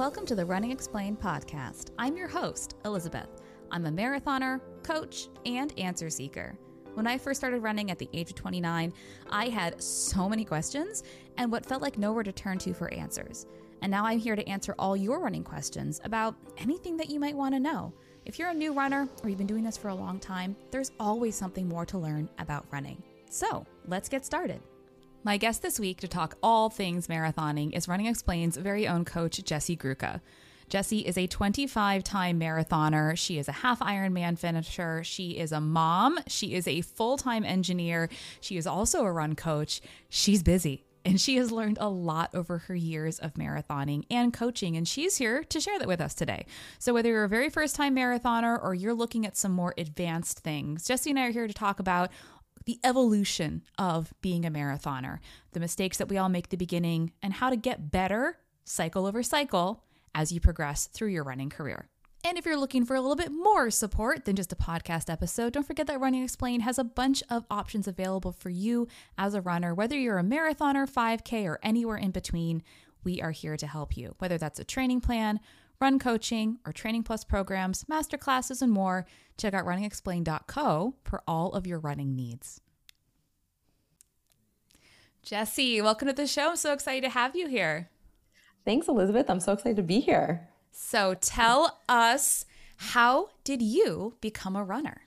Welcome to the Running Explained podcast. I'm your host, Elizabeth. I'm a marathoner, coach, and answer seeker. When I first started running at the age of 29, I had so many questions and what felt like nowhere to turn to for answers. And now I'm here to answer all your running questions about anything that you might want to know. If you're a new runner or you've been doing this for a long time, there's always something more to learn about running. So let's get started. My guest this week to talk all things marathoning is Running Explain's very own coach, Jessie Gruca. Jessie is a 25 time marathoner. She is a half Ironman finisher. She is a mom. She is a full time engineer. She is also a run coach. She's busy and she has learned a lot over her years of marathoning and coaching, and she's here to share that with us today. So, whether you're a very first time marathoner or you're looking at some more advanced things, Jessie and I are here to talk about the evolution of being a marathoner, the mistakes that we all make the beginning, and how to get better cycle over cycle as you progress through your running career. And if you're looking for a little bit more support than just a podcast episode, don't forget that Running Explained has a bunch of options available for you as a runner, whether you're a marathoner, 5K, or anywhere in between. We are here to help you, whether that's a training plan, run coaching, or training plus programs, master classes, and more. Check out runningexplained.co for all of your running needs. Jessie, welcome to the show. I'm so excited to have you here. Thanks, Elizabeth. I'm so excited to be here. So tell us, how did you become a runner?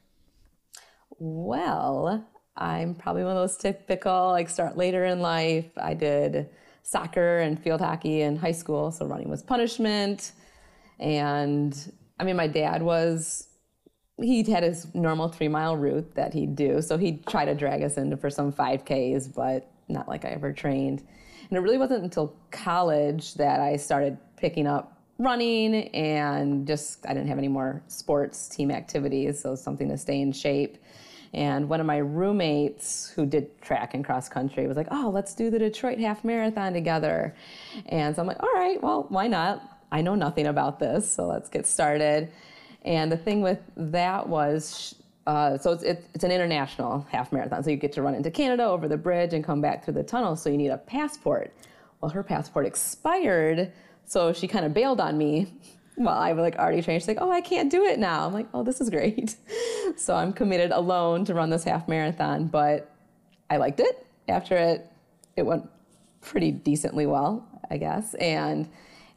Well, I'm probably one of those typical, like, start later in life. I did soccer and field hockey in high school, so running was punishment. And I mean, my dad was, he had his normal three mile route that he'd do. So he'd try to drag us into for some 5Ks, but not like I ever trained. And it really wasn't until college that I started picking up running and just I didn't have any more sports team activities, so something to stay in shape. And one of my roommates who did track and cross country was like, "Oh, let's do the Detroit half marathon together." And so I'm like, "All right, well, why not? I know nothing about this, so let's get started." And the thing with that was uh, so it's, it's an international half marathon. So you get to run into Canada over the bridge and come back through the tunnel. So you need a passport. Well, her passport expired, so she kind of bailed on me while I was like already trained. She's like, "Oh, I can't do it now." I'm like, "Oh, this is great." so I'm committed alone to run this half marathon, but I liked it. After it, it went pretty decently well, I guess, and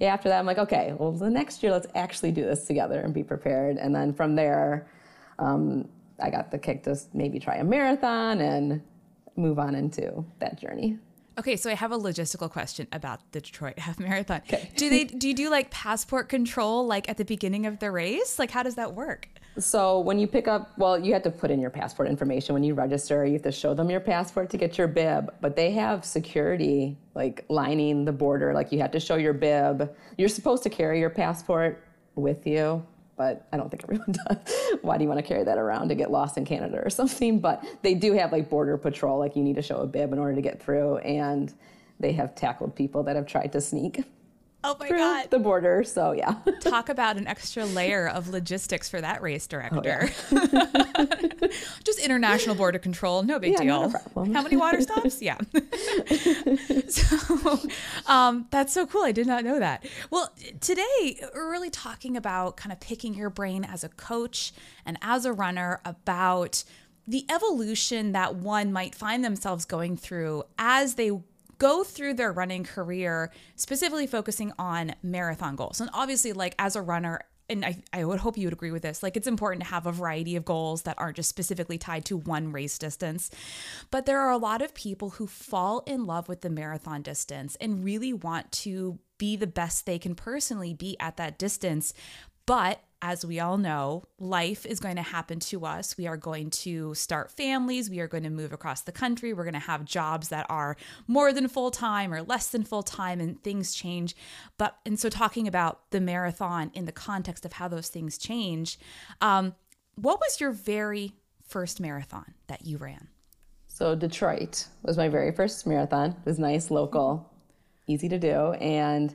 after that, I'm like, okay, well, the next year, let's actually do this together and be prepared. And then from there, um, I got the kick to maybe try a marathon and move on into that journey. Okay, so I have a logistical question about the Detroit Half Marathon. Okay. do they do you do like passport control like at the beginning of the race? Like how does that work? So when you pick up, well, you have to put in your passport information when you register. You have to show them your passport to get your bib, but they have security like lining the border. Like you have to show your bib. You're supposed to carry your passport with you, but I don't think everyone does. Why do you want to carry that around to get lost in Canada or something? But they do have like border patrol. Like you need to show a bib in order to get through, and they have tackled people that have tried to sneak Oh my god. The border, so yeah. Talk about an extra layer of logistics for that race director. Oh, yeah. Just international border control, no big yeah, deal. How many water stops? Yeah. so um, that's so cool. I did not know that. Well, today we're really talking about kind of picking your brain as a coach and as a runner about the evolution that one might find themselves going through as they go through their running career, specifically focusing on marathon goals. And obviously, like as a runner, and I, I would hope you would agree with this, like it's important to have a variety of goals that aren't just specifically tied to one race distance. But there are a lot of people who fall in love with the marathon distance and really want to be the best they can personally be at that distance. But as we all know, life is going to happen to us. We are going to start families. We are going to move across the country. We're going to have jobs that are more than full time or less than full time, and things change. But, and so talking about the marathon in the context of how those things change, um, what was your very first marathon that you ran? So, Detroit was my very first marathon. It was nice, local, easy to do. And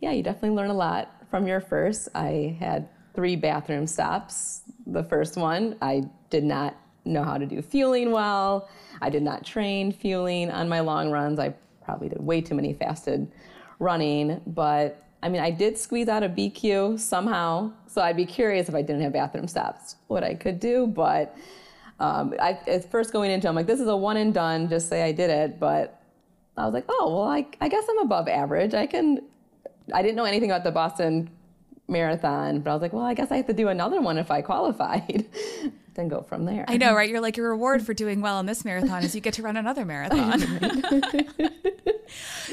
yeah, you definitely learn a lot from your first. I had three bathroom stops. The first one, I did not know how to do fueling well. I did not train fueling on my long runs. I probably did way too many fasted running, but I mean, I did squeeze out a BQ somehow. So I'd be curious if I didn't have bathroom stops, what I could do. But um, I, at first going into, I'm like, this is a one and done. Just say I did it. But I was like, oh, well, I, I guess I'm above average. I can, I didn't know anything about the Boston marathon, but I was like, well, I guess I have to do another one if I qualified. then go from there. I know, right? You're like, your reward for doing well in this marathon is you get to run another marathon.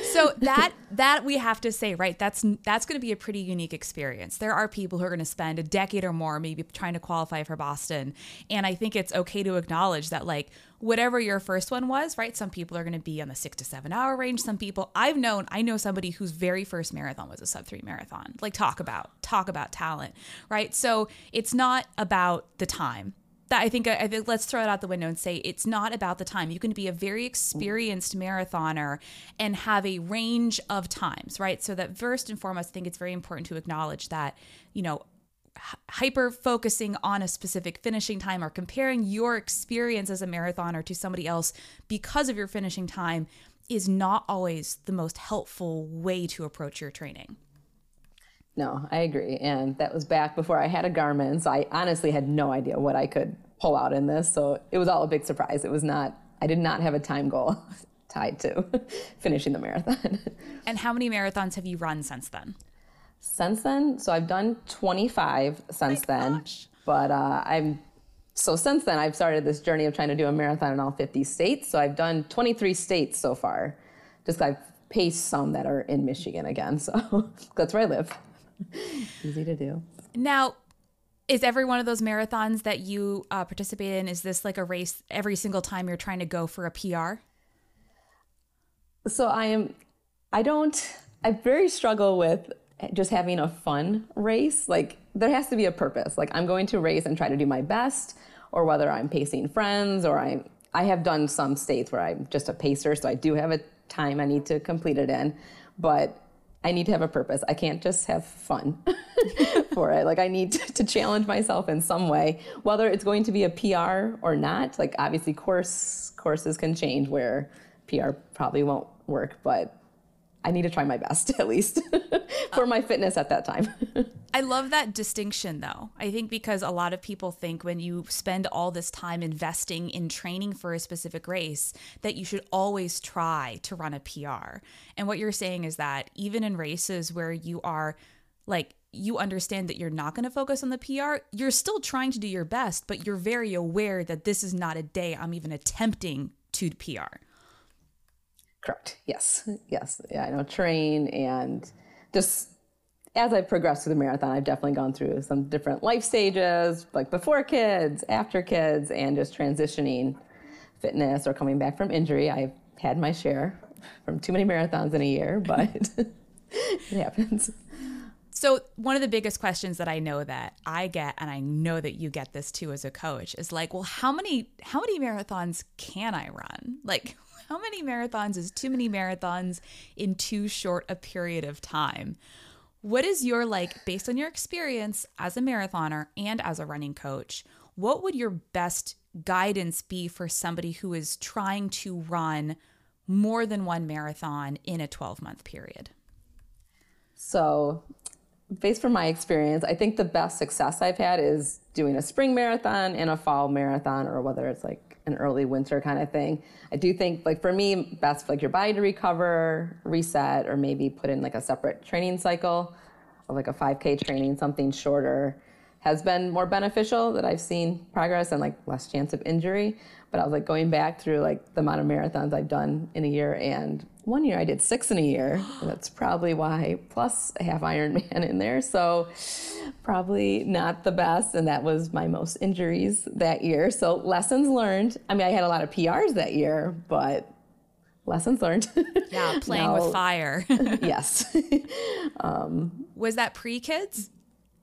so that that we have to say, right? That's that's going to be a pretty unique experience. There are people who are going to spend a decade or more maybe trying to qualify for Boston, and I think it's okay to acknowledge that like whatever your first one was, right? Some people are going to be on the 6 to 7 hour range. Some people I've known, I know somebody whose very first marathon was a sub 3 marathon. Like talk about talk about talent, right? So it's not about the time that I think I think let's throw it out the window and say it's not about the time. You can be a very experienced marathoner and have a range of times, right? So that first and foremost, I think it's very important to acknowledge that, you know, hyper focusing on a specific finishing time or comparing your experience as a marathoner to somebody else because of your finishing time is not always the most helpful way to approach your training. No, I agree. And that was back before I had a Garmin. So I honestly had no idea what I could pull out in this. So it was all a big surprise. It was not, I did not have a time goal tied to finishing the marathon. and how many marathons have you run since then? Since then, so I've done 25 since then. Gosh. But uh, I'm so since then I've started this journey of trying to do a marathon in all 50 states. So I've done 23 states so far. Just I've paced some that are in Michigan again. So that's where I live. Easy to do. Now, is every one of those marathons that you uh, participate in is this like a race every single time you're trying to go for a pr so i am i don't i very struggle with just having a fun race like there has to be a purpose like i'm going to race and try to do my best or whether i'm pacing friends or i'm i have done some states where i'm just a pacer so i do have a time i need to complete it in but I need to have a purpose. I can't just have fun for it. Like I need to, to, challenge myself in some way, whether it's going to be a PR or not. Like obviously course courses can change where PR probably won't work, but I need to try my best at least for my fitness at that time. I love that distinction though. I think because a lot of people think when you spend all this time investing in training for a specific race that you should always try to run a PR. And what you're saying is that even in races where you are like you understand that you're not going to focus on the PR, you're still trying to do your best, but you're very aware that this is not a day I'm even attempting to PR. Correct. Yes. Yes. Yeah, I know train and just as I've progressed through the marathon, I've definitely gone through some different life stages, like before kids, after kids, and just transitioning fitness or coming back from injury. I've had my share from too many marathons in a year, but it happens. So, one of the biggest questions that I know that I get and I know that you get this too as a coach is like, well, how many how many marathons can I run? Like how many marathons is too many marathons in too short a period of time? What is your like based on your experience as a marathoner and as a running coach? What would your best guidance be for somebody who is trying to run more than one marathon in a 12 month period? So, based from my experience, I think the best success I've had is doing a spring marathon and a fall marathon, or whether it's like an early winter kind of thing. I do think, like for me, best for like your body to recover, reset, or maybe put in like a separate training cycle of like a 5K training, something shorter, has been more beneficial that I've seen progress and like less chance of injury. But I was like going back through like the amount of marathons I've done in a year and one year I did six in a year. That's probably why, plus a half Ironman in there. So probably not the best. And that was my most injuries that year. So lessons learned. I mean, I had a lot of PRs that year, but lessons learned. Yeah, playing with fire. yes. Um, was that pre kids?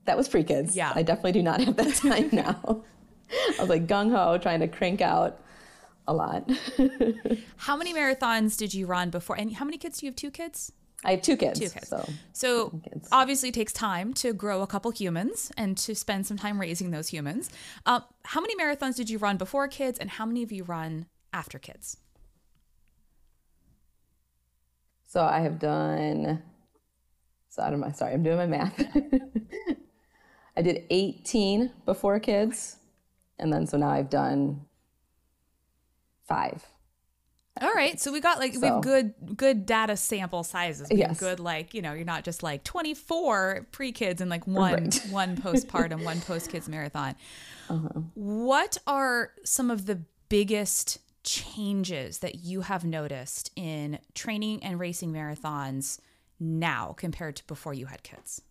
That was pre kids. Yeah. I definitely do not have that time now. I was like gung ho trying to crank out a lot. how many marathons did you run before? And how many kids do you have? Two kids? I have two kids. Two kids. So, so kids. obviously it takes time to grow a couple humans and to spend some time raising those humans. Uh, how many marathons did you run before kids, and how many of you run after kids? So I have done So I don't. Sorry, I'm doing my math. I did 18 before kids, and then so now I've done five. All right, so we got like we have good good data sample sizes. We Yes. good like you know you're not just like 24 pre kids and like one Right. one postpartum, one post kids marathon. Uh-huh. What are some of the biggest changes that you have noticed in training and racing marathons now compared to before you had kids?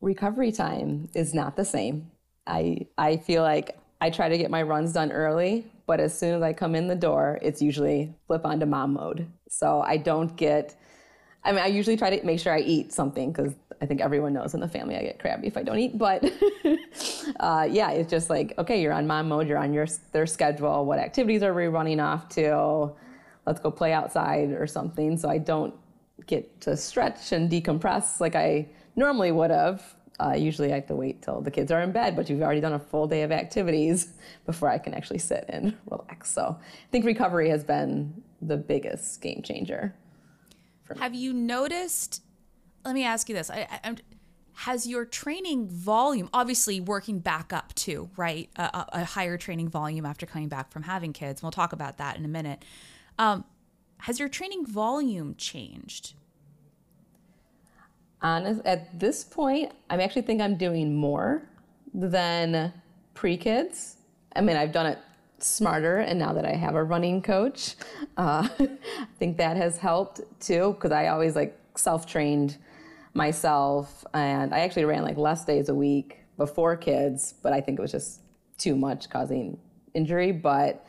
recovery time is not the same. I I feel like I try to get my runs done early, but as soon as I come in the door, it's usually flip onto mom mode. So I don't get I mean, I usually try to make sure I eat something because I think everyone knows in the family I get crabby if I don't eat. But uh, yeah, it's just like, okay, you're on mom mode, you're on your their schedule. What activities are we running off to? Let's go play outside or something. So I don't get to stretch and decompress like I normally would have. Uh, usually I have to wait till the kids are in bed, but you've already done a full day of activities before I can actually sit and relax. So I think recovery has been the biggest game changer. Have you noticed? Let me ask you this: I, I, Has your training volume, obviously working back up too, right? A, a, a higher training volume after coming back from having kids. We'll talk about that in a minute. Um, has your training volume changed? Honest at this point i actually think i'm doing more than pre-kids. I mean i've done it smarter and now that i have a running coach uh, i think that has helped too because i always like self-trained myself and i actually ran like less days a week before kids but i think it was just too much causing injury. But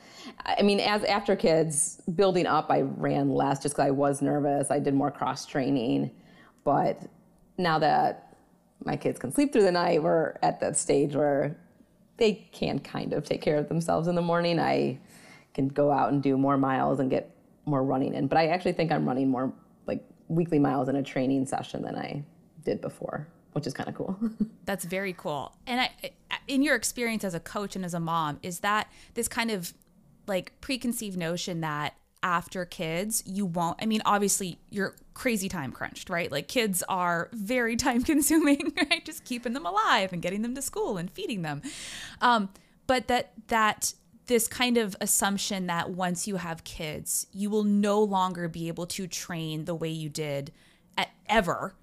i mean as after kids building up i ran less just because i was nervous. I did more cross training but now that my kids can sleep through the night, we're at that stage where they can kind of take care of themselves in the morning. I can go out and do more miles and get more running in. But I actually think I'm running more like weekly miles in a training session than I did before, which is kind of cool. That's very cool. And I, in your experience as a coach and as a mom, is that this kind of like preconceived notion that after kids, you won't, I mean, obviously you're crazy time crunched, right? Like kids are very time consuming, right? Just keeping them alive and getting them to school and feeding them. Um, but that, that, this kind of assumption that once you have kids, you will no longer be able to train the way you did at ever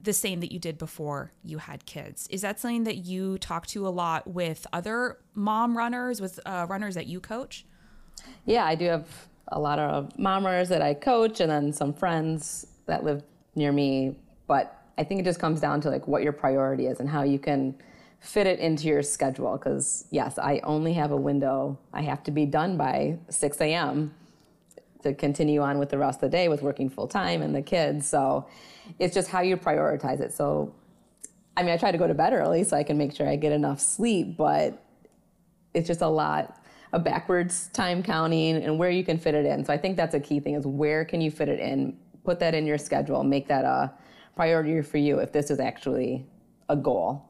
the same that you did before you had kids. Is that something that you talk to a lot with other mom runners, with uh, runners that you coach? yeah, I do have a lot of mommers that I coach and then some friends that live near me. But I think it just comes down to like what your priority is and how you can fit it into your schedule. Because yes, I only have a window. I have to be done by 6 a.m. to continue on with the rest of the day with working full time and the kids. So it's just how you prioritize it. So, I mean, I try to go to bed early so I can make sure I get enough sleep, but it's just a lot of backwards time counting and where you can fit it in. So I think that's a key thing is where can you fit it in? Put that in your schedule, make that a priority for you if this is actually a goal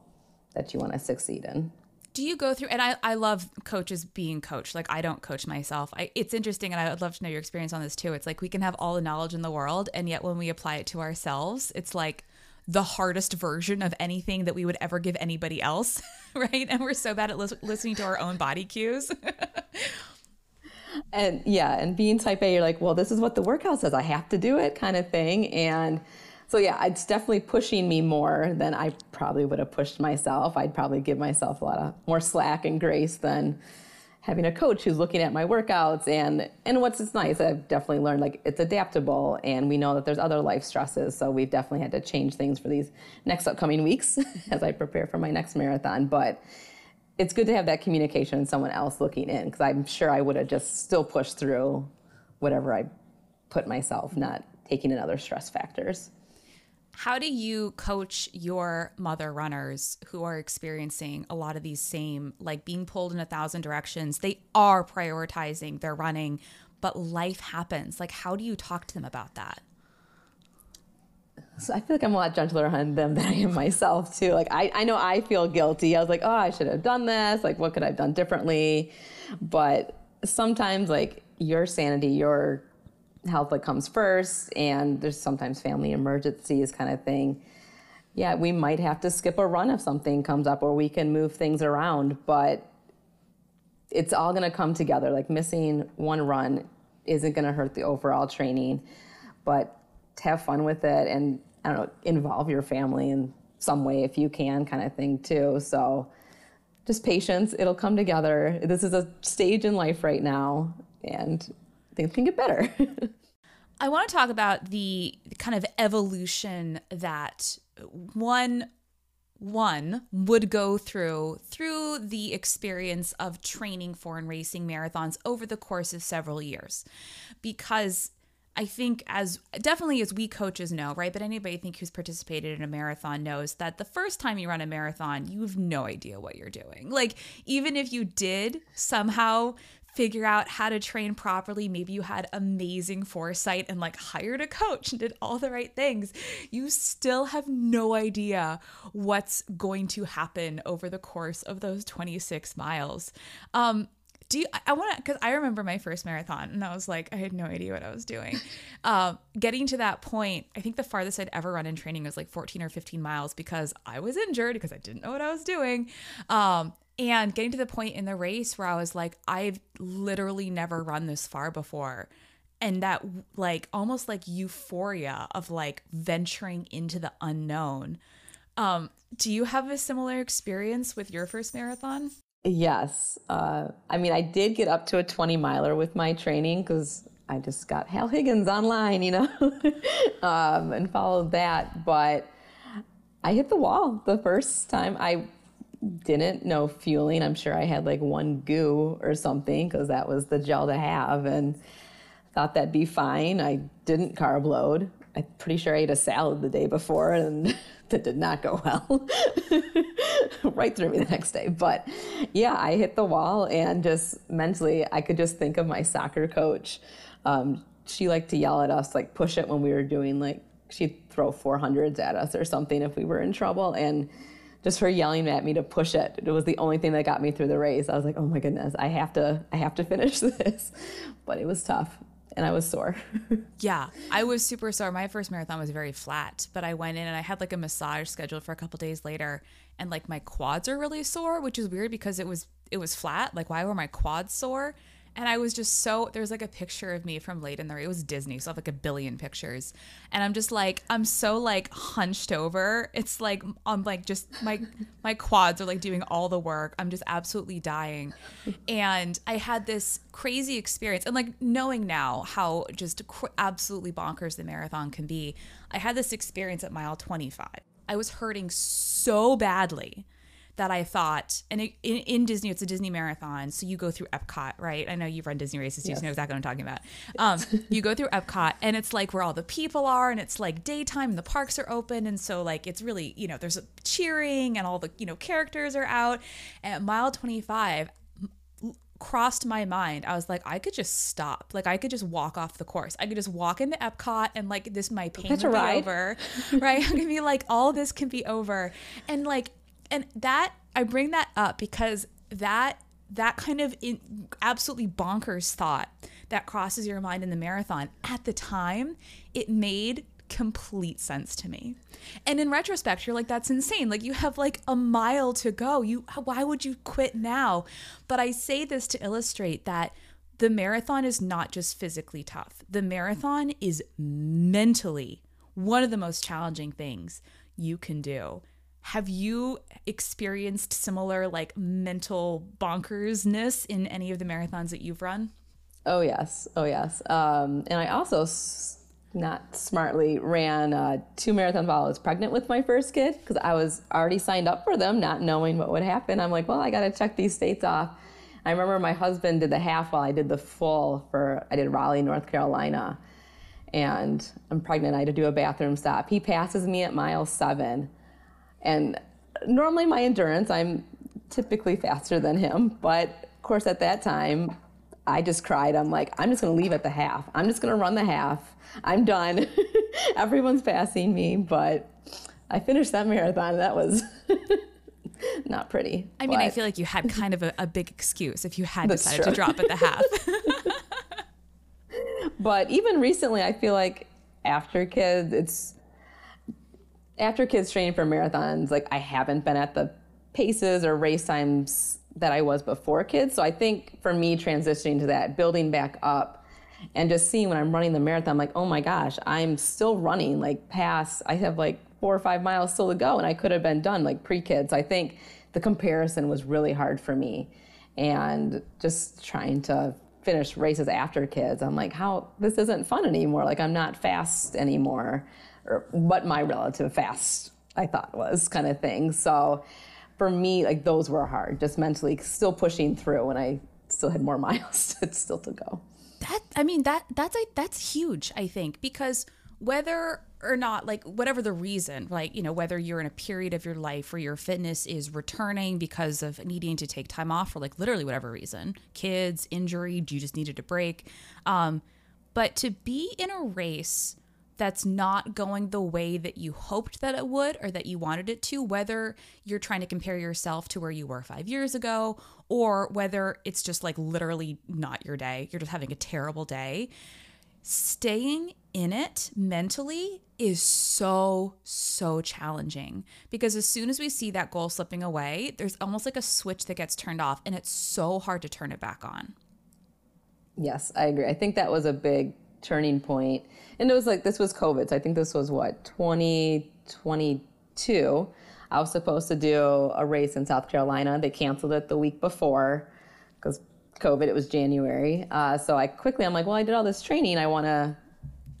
that you want to succeed in. Do you go through and I, I love coaches being coached. Like I don't coach myself. I, it's interesting and I would love to know your experience on this too. It's like we can have all the knowledge in the world and yet when we apply it to ourselves, it's like the hardest version of anything that we would ever give anybody else, right? And we're so bad at lis- listening to our own body cues. and yeah, and being type A, you're like, well, this is what the workout says. I have to do it, kind of thing. And so yeah, it's definitely pushing me more than I probably would have pushed myself. I'd probably give myself a lot of more slack and grace than having a coach who's looking at my workouts and and what's it's nice. I've definitely learned like it's adaptable and we know that there's other life stresses. So we've definitely had to change things for these next upcoming weeks as i prepare for my next marathon. But it's good to have that communication and someone else looking in because i'm sure i would have just still pushed through whatever i put myself not taking in other stress factors How do you coach your mother runners who are experiencing a lot of these same, like being pulled in a thousand directions? They are prioritizing their running, but life happens. Like, how do you talk to them about that? So I feel like I'm a lot gentler on them than I am myself too. Like I, I know I feel guilty. I was like, oh, I should have done this. Like, what could I have done differently? But sometimes, like your sanity, your health like comes first and there's sometimes family emergencies kind of thing. Yeah we might have to skip a run if something comes up or we can move things around but it's all going to come together. Like missing one run isn't going to hurt the overall training but have fun with it and i don't know involve your family in some way if you can kind of thing too. So just patience. It'll come together. This is a stage in life right now and things can get better. I want to talk about the kind of evolution that one one would go through through the experience of training for and racing marathons over the course of several years because I think as definitely as we coaches know, right? But anybody I think who's participated in a marathon knows that the first time you run a marathon, you have no idea what you're doing. Like even if you did somehow figure out how to train properly. Maybe you had amazing foresight and like hired a coach and did all the right things. You still have no idea what's going to happen over the course of those 26 miles. Um, do you, I want to, because I remember my first marathon and I was like, I had no idea what I was doing. Um, getting to that point, I think the farthest I'd ever run in training was like 14 or 15 miles because I was injured because I didn't know what I was doing. Um, and getting to the point in the race where I was like, I've literally never run this far before. And that, like, almost like euphoria of like venturing into the unknown. Um, do you have a similar experience with your first marathon? Yes. Uh, I mean, I did get up to a 20 miler with my training because I just got Hal Higdon online, you know, um, and followed that. But I hit the wall the first time. I didn't know fueling. I'm sure I had like one goo or something because that was the gel to have and thought that'd be fine. I didn't carb load. I'm pretty sure I ate a salad the day before and that did not go well. right through me the next day. But yeah, I hit the wall and just mentally, I could just think of my soccer coach. Um, she liked to yell at us, like push it when we were doing like, she'd throw 400s at us or something if we were in trouble. And just her yelling at me to push it. It was the only thing that got me through the race. I was like, oh my goodness, I have to, I have to finish this. But it was tough and I was sore. yeah, I was super sore. My first marathon was very flat, but I went in and I had like a massage scheduled for a couple days later, and like my quads are really sore, which is weird because it was it was flat. Like, why were my quads sore? And I was just so there's like a picture of me from late in the it was Disney, so I have like a billion pictures. And I'm just like I'm so like hunched over. It's like I'm like just my my quads are like doing all the work. I'm just absolutely dying. And I had this crazy experience and like knowing now how just cr- absolutely bonkers the marathon can be. I had this experience at mile 25. I was hurting so badly that I thought, and it, in, in, Disney, it's a Disney marathon, so you go through Epcot, right? I know you've run Disney races, yes. you know exactly what I'm talking about. Um, you go through Epcot, and it's like where all the people are, and it's like daytime, and the parks are open, and so like it's really, you know, there's cheering, and all the you know characters are out. At mile 25, crossed my mind. I was like, I could just stop. Like I could just walk off the course. I could just walk into Epcot and like this my pain would be over. right? I'm gonna be like, all this can be over. And like and that I bring that up because that that kind of in, absolutely bonkers thought that crosses your mind in the marathon. At the time it made complete sense to me. And in retrospect you're like that's insane. Like you have like a mile to go. You why would you quit now? But i say this to illustrate that the marathon is not just physically tough. The marathon is mentally one of the most challenging things you can do have you experienced similar like mental bonkersness in any of the marathons that you've run? Oh yes, oh yes. Um, and I also s- not smartly ran uh, two marathons while I was pregnant with my first kid because I was already signed up for them, not knowing what would happen. I'm like, well, I got to check these states off. I remember my husband did the half while I did the full for I did Raleigh, North Carolina, and I'm pregnant. I had to do a bathroom stop. He passes me at mile seven and normally my endurance, I'm typically faster than him, but of course at that time, I just cried. I'm like, I'm just going to leave at the half. I'm just going to run the half. I'm done. Everyone's passing me, but I finished that marathon. That was not pretty. I mean, I feel like you had kind of a, a big excuse if you had decided true. to drop at the half. but even recently, I feel like after kids, it's after kids training for marathons, like I haven't been at the paces or race times that I was before kids. So I think for me, transitioning to that, building back up, and just seeing when I'm running the marathon, I'm like, oh my gosh, I'm still running like past, I have like four or five miles still to go, and I could have been done like pre kids. I think the comparison was really hard for me. And just trying to finish races after kids, I'm like, how, this isn't fun anymore. Like, I'm not fast anymore, or what my relative fast I thought was kind of thing. So, for me, like those were hard, just mentally still pushing through when I still had more miles still to go. That I mean that that's a, that's huge, I think, because whether or not like whatever the reason like you know whether you're in a period of your life where your fitness is returning because of needing to take time off for like literally whatever reason kids injury you just needed a break um but to be in a race that's not going the way that you hoped that it would or that you wanted it to, whether you're trying to compare yourself to where you were five years ago or whether it's just like literally not your day, you're just having a terrible day. Staying in it mentally is so, so challenging because as soon as we see that goal slipping away, there's almost like a switch that gets turned off and it's so hard to turn it back on. Yes, I agree. I think that was a big turning point. And it was like, this was COVID. So I think this was what, 2022. I was supposed to do a race in South Carolina. They canceled it the week before because COVID, it was January. Uh, so I quickly, I'm like, well, I did all this training. I want to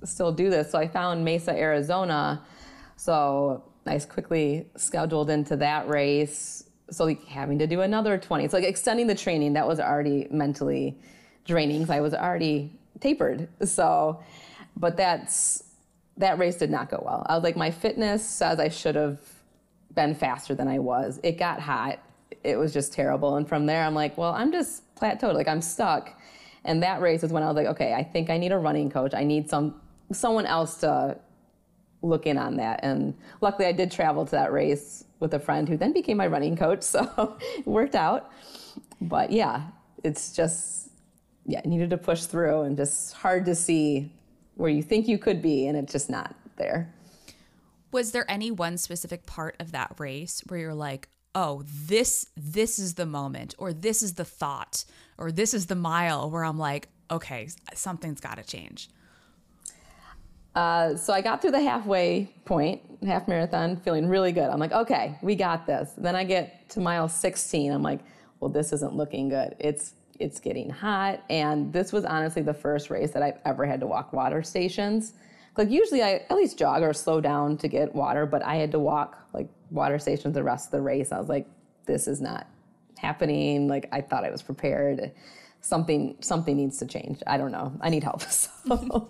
still do this. So I found Mesa, Arizona. So I quickly scheduled into that race. So like having to do another 20. So like extending the training that was already mentally draining because I was already tapered. So, but that's that race did not go well. I was like, my fitness says I should have been faster than I was. It got hot. It was just terrible. And from there, I'm like, well, I'm just plateaued. Like I'm stuck. And that race is when I was like, okay, I think I need a running coach. I need some someone else to look in on that. And luckily, I did travel to that race with a friend who then became my running coach. So it worked out. But yeah, it's just yeah, needed to push through and just hard to see where you think you could be and it's just not there. Was there any one specific part of that race where you're like, "Oh, this this is the moment or this is the thought or this is the mile where I'm like, okay, something's got to change." Uh, so I got through the halfway point, half marathon, feeling really good. I'm like, okay, we got this. Then I get to mile 16. I'm like, well, this isn't looking good. It's it's getting hot. And this was honestly the first race that I've ever had to walk water stations. Like usually I at least jog or slow down to get water, but I had to walk like water stations the rest of the race. I was like, this is not happening. Like I thought I was prepared. Something something needs to change. I don't know. I need help. So.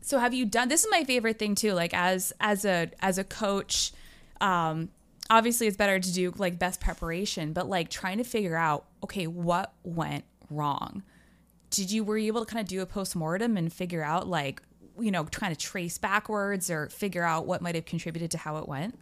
so have you done this is my favorite thing too like as as a as a coach um obviously it's better to do like best preparation but like trying to figure out okay what went wrong. Did you were you able to kind of do a post-mortem and figure out like, you know, trying to trace backwards or figure out what might have contributed to how it went?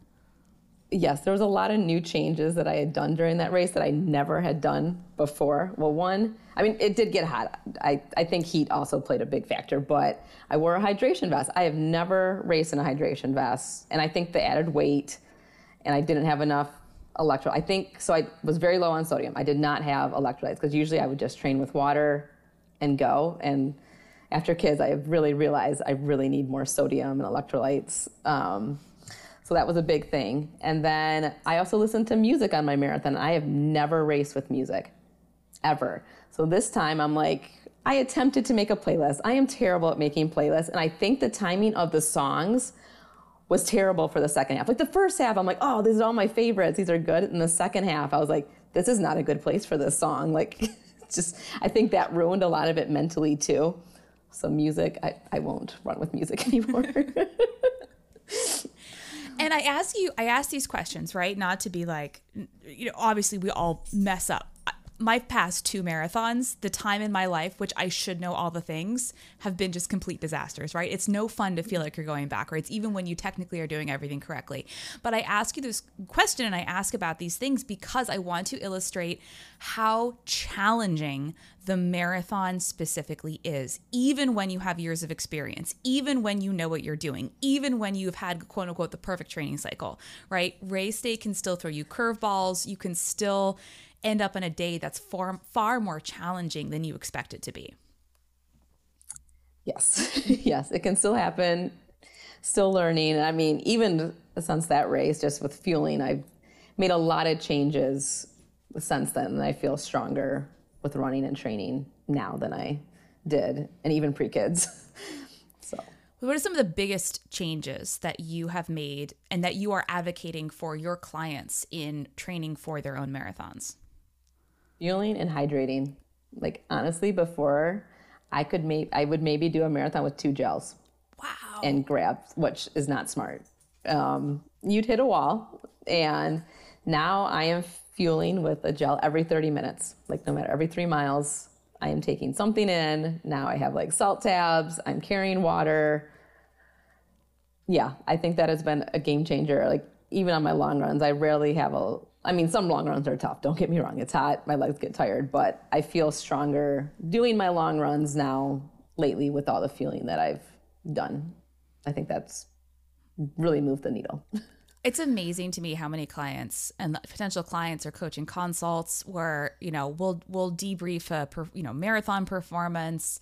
Yes, there was a lot of new changes that I had done during that race that I never had done before. Well, one, I mean, it did get hot. I, I think heat also played a big factor, but I wore a hydration vest. I have never raced in a hydration vest, and I think the added weight, and I didn't have enough electrolyte. I think so. I was very low on sodium. I did not have electrolytes because usually I would just train with water and go. And after kids, I really realized I really need more sodium and electrolytes. Um, so that was a big thing. And then I also listened to music on my marathon. I have never raced with music, ever. So this time I'm like, I attempted to make a playlist. I am terrible at making playlists. And I think the timing of the songs was terrible for the second half. Like the first half, I'm like, oh, these are all my favorites. These are good. And the second half, I was like, this is not a good place for this song. Like, just, I think that ruined a lot of it mentally too. So music, I, I won't run with music anymore. and I ask you, I ask these questions, right? Not to be like, you know, obviously we all mess up. My past two marathons, the time in my life, which I should know all the things, have been just complete disasters, right? It's no fun to feel like you're going backwards, even when you technically are doing everything correctly. But I ask you this question and I ask about these things because I want to illustrate how challenging the marathon specifically is, even when you have years of experience, even when you know what you're doing, even when you've had quote unquote the perfect training cycle, right? Race day can still throw you curveballs. You can still end up in a day that's far far more challenging than you expect it to be. Yes, yes, it can still happen. Still learning. I mean, even since that race, just with fueling, I've made a lot of changes since then. And I feel stronger with running and training now than I did, and even pre kids. so. What are some of the biggest changes that you have made and that you are advocating for your clients in training for their own marathons? Fueling and hydrating. Like honestly, before I could maybe I would maybe do a marathon with two gels. Wow. And grab, which is not smart. Um, you'd hit a wall, and now I am fueling with a gel every 30 minutes. Like no matter every three miles, I am taking something in. Now I have like salt tabs. I'm carrying water. Yeah, I think that has been a game changer. Like even on my long runs, I rarely have a I mean, some long runs are tough. Don't get me wrong. It's hot. My legs get tired, but I feel stronger doing my long runs now lately with all the fueling that I've done. I think that's really moved the needle. It's amazing to me how many clients and potential clients or coaching consults where, you know, we'll we'll debrief a per, you know, marathon performance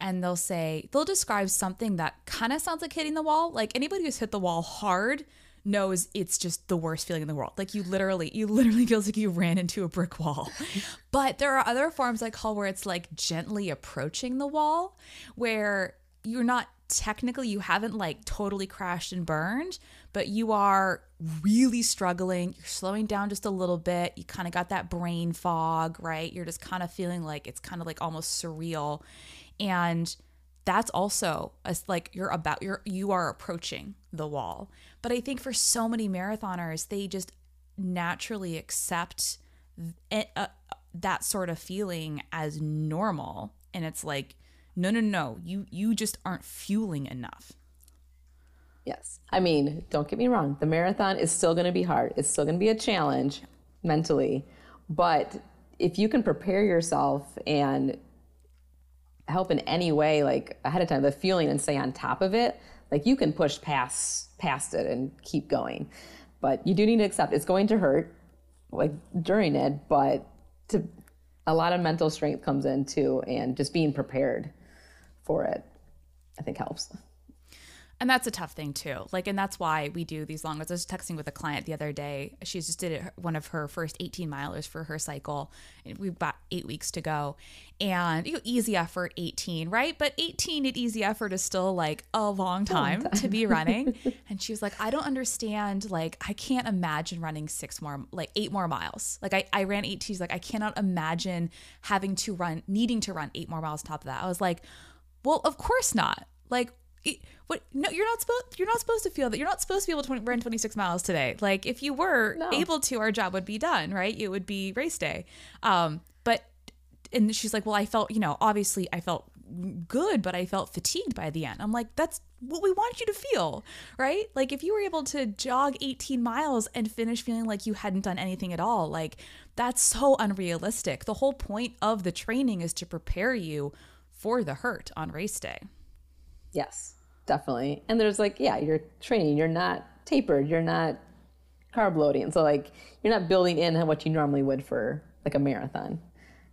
and they'll say they'll describe something that kind of sounds like hitting the wall. Like anybody who's hit the wall hard knows it's just the worst feeling in the world. Like you literally, you literally feels like you ran into a brick wall. but there are other forms I call where it's like gently approaching the wall, where you're not technically you haven't like totally crashed and burned, but you are really struggling. You're slowing down just a little bit. You kind of got that brain fog, right? You're just kind of feeling like it's kind of like almost surreal. And that's also as like you're about you're you are approaching the wall but i think for so many marathoners they just naturally accept it, uh, that sort of feeling as normal. And it's like no no no you you just aren't fueling enough. Yes. I mean don't get me wrong. The marathon is still going to be hard. It's still going to be a challenge mentally. But if you can prepare yourself and help in any way, like ahead of time, the feeling and stay on top of it, like you can push past past it and keep going. But you do need to accept it's going to hurt, like during it, but to a lot of mental strength comes in too, and just being prepared for it, I think helps. And that's a tough thing too. Like, and that's why we do these long ones. I was texting with a client the other day. She just did it, one of her first 18 milers for her cycle. We've got eight weeks to go. And you know, easy effort, 18, right? But 18 at easy effort is still like a long time, long time. to be running. and she was like, I don't understand. Like, I can't imagine running six more, like eight more miles. Like, I, I ran 18. She's like, I cannot imagine having to run, needing to run eight more miles on top of that. I was like, well, of course not. Like, what no you're not supposed you're not supposed to feel that you're not supposed to be able to run 26 miles today. Like if you were no. able to our job would be done right? It would be race day. Um but and she's like well i felt you know obviously i felt good but i felt fatigued by the end. I'm like that's what we want you to feel right? Like if you were able to jog 18 miles and finish feeling like you hadn't done anything at all like that's so unrealistic. The whole point of the training is to prepare you for the hurt on race day yes definitely. And there's like, yeah, you're training, you're not tapered, you're not carb loading. So like you're not building in what you normally would for like a marathon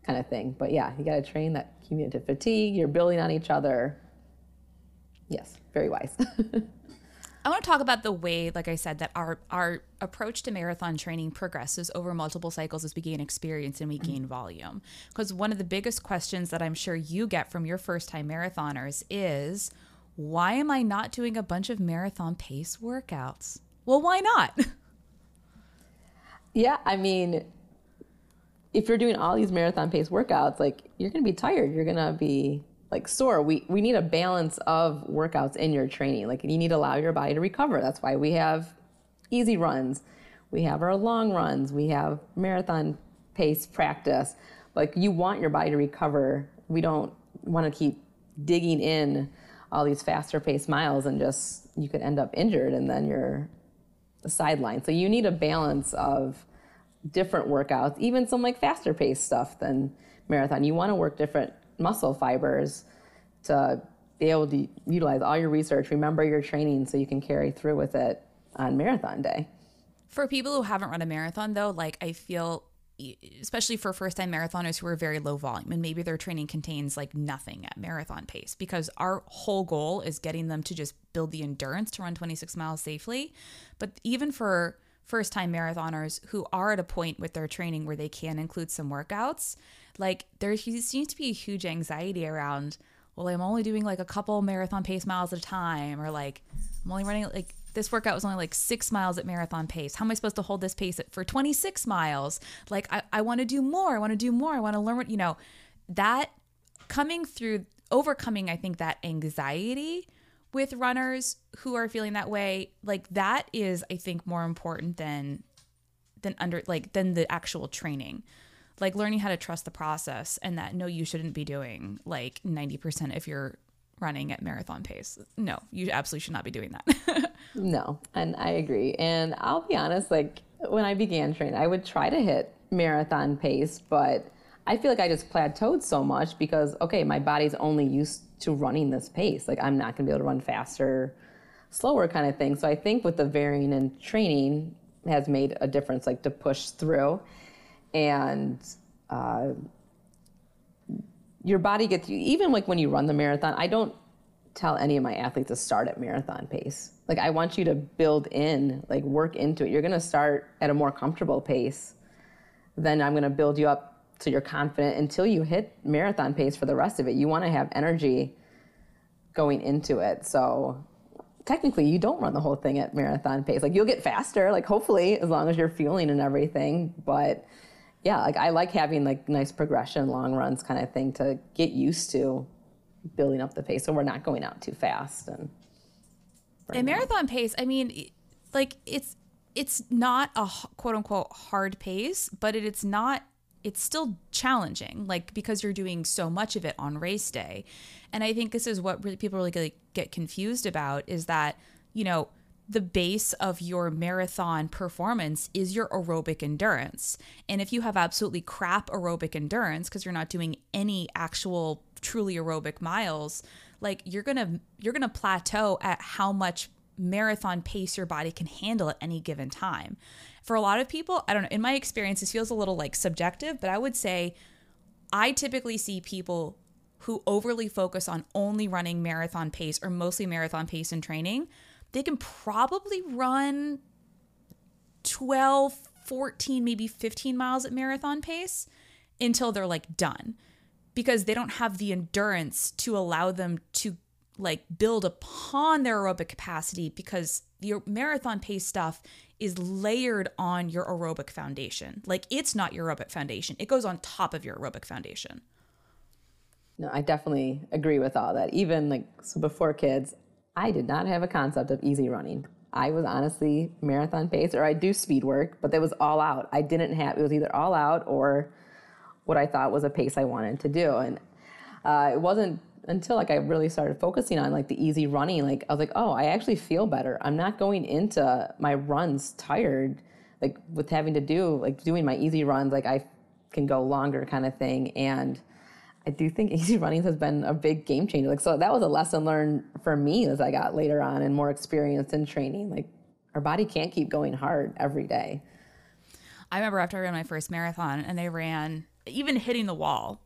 kind of thing. But yeah, you got to train that cumulative fatigue. You're building on each other. Yes, very wise. I want to talk about the way, like I said, that our our approach to marathon training progresses over multiple cycles as we gain experience and we gain mm-hmm. volume. Because one of the biggest questions that I'm sure you get from your first time marathoners is why am I not doing a bunch of marathon pace workouts? Well, why not? yeah, I mean, if you're doing all these marathon pace workouts, like you're going to be tired. You're going to be like sore. We we need a balance of workouts in your training. Like you need to allow your body to recover. That's why we have easy runs. We have our long runs. We have marathon pace practice. Like you want your body to recover. We don't want to keep digging in all these faster paced miles and just you could end up injured and then you're the sideline. So you need a balance of different workouts, even some like faster paced stuff than marathon. You want to work different muscle fibers to be able to utilize all your research, remember your training so you can carry through with it on marathon day. For people who haven't run a marathon though, like I feel especially for first time marathoners who are very low volume and maybe their training contains like nothing at marathon pace because our whole goal is getting them to just build the endurance to run 26 miles safely. But even for first time marathoners who are at a point with their training where they can include some workouts, like there seems to be a huge anxiety around, well, I'm only doing like a couple marathon pace miles at a time, or like I'm only running like this workout was only like six miles at marathon pace. How am I supposed to hold this pace for 26 miles? Like, I, I want to do more. I want to do more. I want to learn what, you know, that coming through, overcoming, I think, that anxiety with runners who are feeling that way, like that is, I think, more important than, than under, like, than the actual training like learning how to trust the process and that no you shouldn't be doing like 90% of you're running at marathon pace. No, you absolutely should not be doing that. no, and I agree. And I'll be honest, like when I began training, I would try to hit marathon pace, but I feel like I just plateaued so much because, okay, my body's only used to running this pace. Like I'm not going to be able to run faster, slower kind of thing. So I think with the varying in training has made a difference, like to push through. And, uh, your body gets you even like when you run the marathon i don't tell any of my athletes to start at marathon pace. Like i want you to build in like work into it. You're going to start at a more comfortable pace then i'm going to build you up so you're confident until you hit marathon pace for the rest of it. You want to have energy going into it. So technically you don't run the whole thing at marathon pace. Like you'll get faster like hopefully as long as you're fueling and everything but yeah, like I like having like nice progression, long runs kind of thing to get used to building up the pace so we're not going out too fast and a marathon pace i mean like it's it's not a quote unquote hard pace but it, it's not it's still challenging like because you're doing so much of it on race day. And i think this is what really, people really get confused about is that you know the base of your marathon performance is your aerobic endurance. And if you have absolutely crap aerobic endurance because you're not doing any actual truly aerobic miles, like you're going to you're going to plateau at how much marathon pace your body can handle at any given time. For a lot of people, I don't know, in my experience this feels a little like subjective, but I would say I typically see people who overly focus on only running marathon pace or mostly marathon pace in training they can probably run 12, 14, maybe 15 miles at marathon pace until they're like done because they don't have the endurance to allow them to like build upon their aerobic capacity because your marathon pace stuff is layered on your aerobic foundation. Like it's not your aerobic foundation. It goes on top of your aerobic foundation. No, I definitely agree with all that. Even like so before kids, I did not have a concept of easy running. I was honestly marathon pace or I do speed work, but that was all out. I didn't have, it was either all out or what I thought was a pace I wanted to do. And uh, it wasn't until like I really started focusing on like the easy running, like I was like, oh, I actually feel better. I'm not going into my runs tired, like with having to do, like doing my easy runs, like I can go longer kind of thing. And I do think easy running has been a big game changer. Like, so that was a lesson learned for me as I got later on and more experience in training. Like, our body can't keep going hard every day. I remember after I ran my first marathon and I ran, even hitting the wall,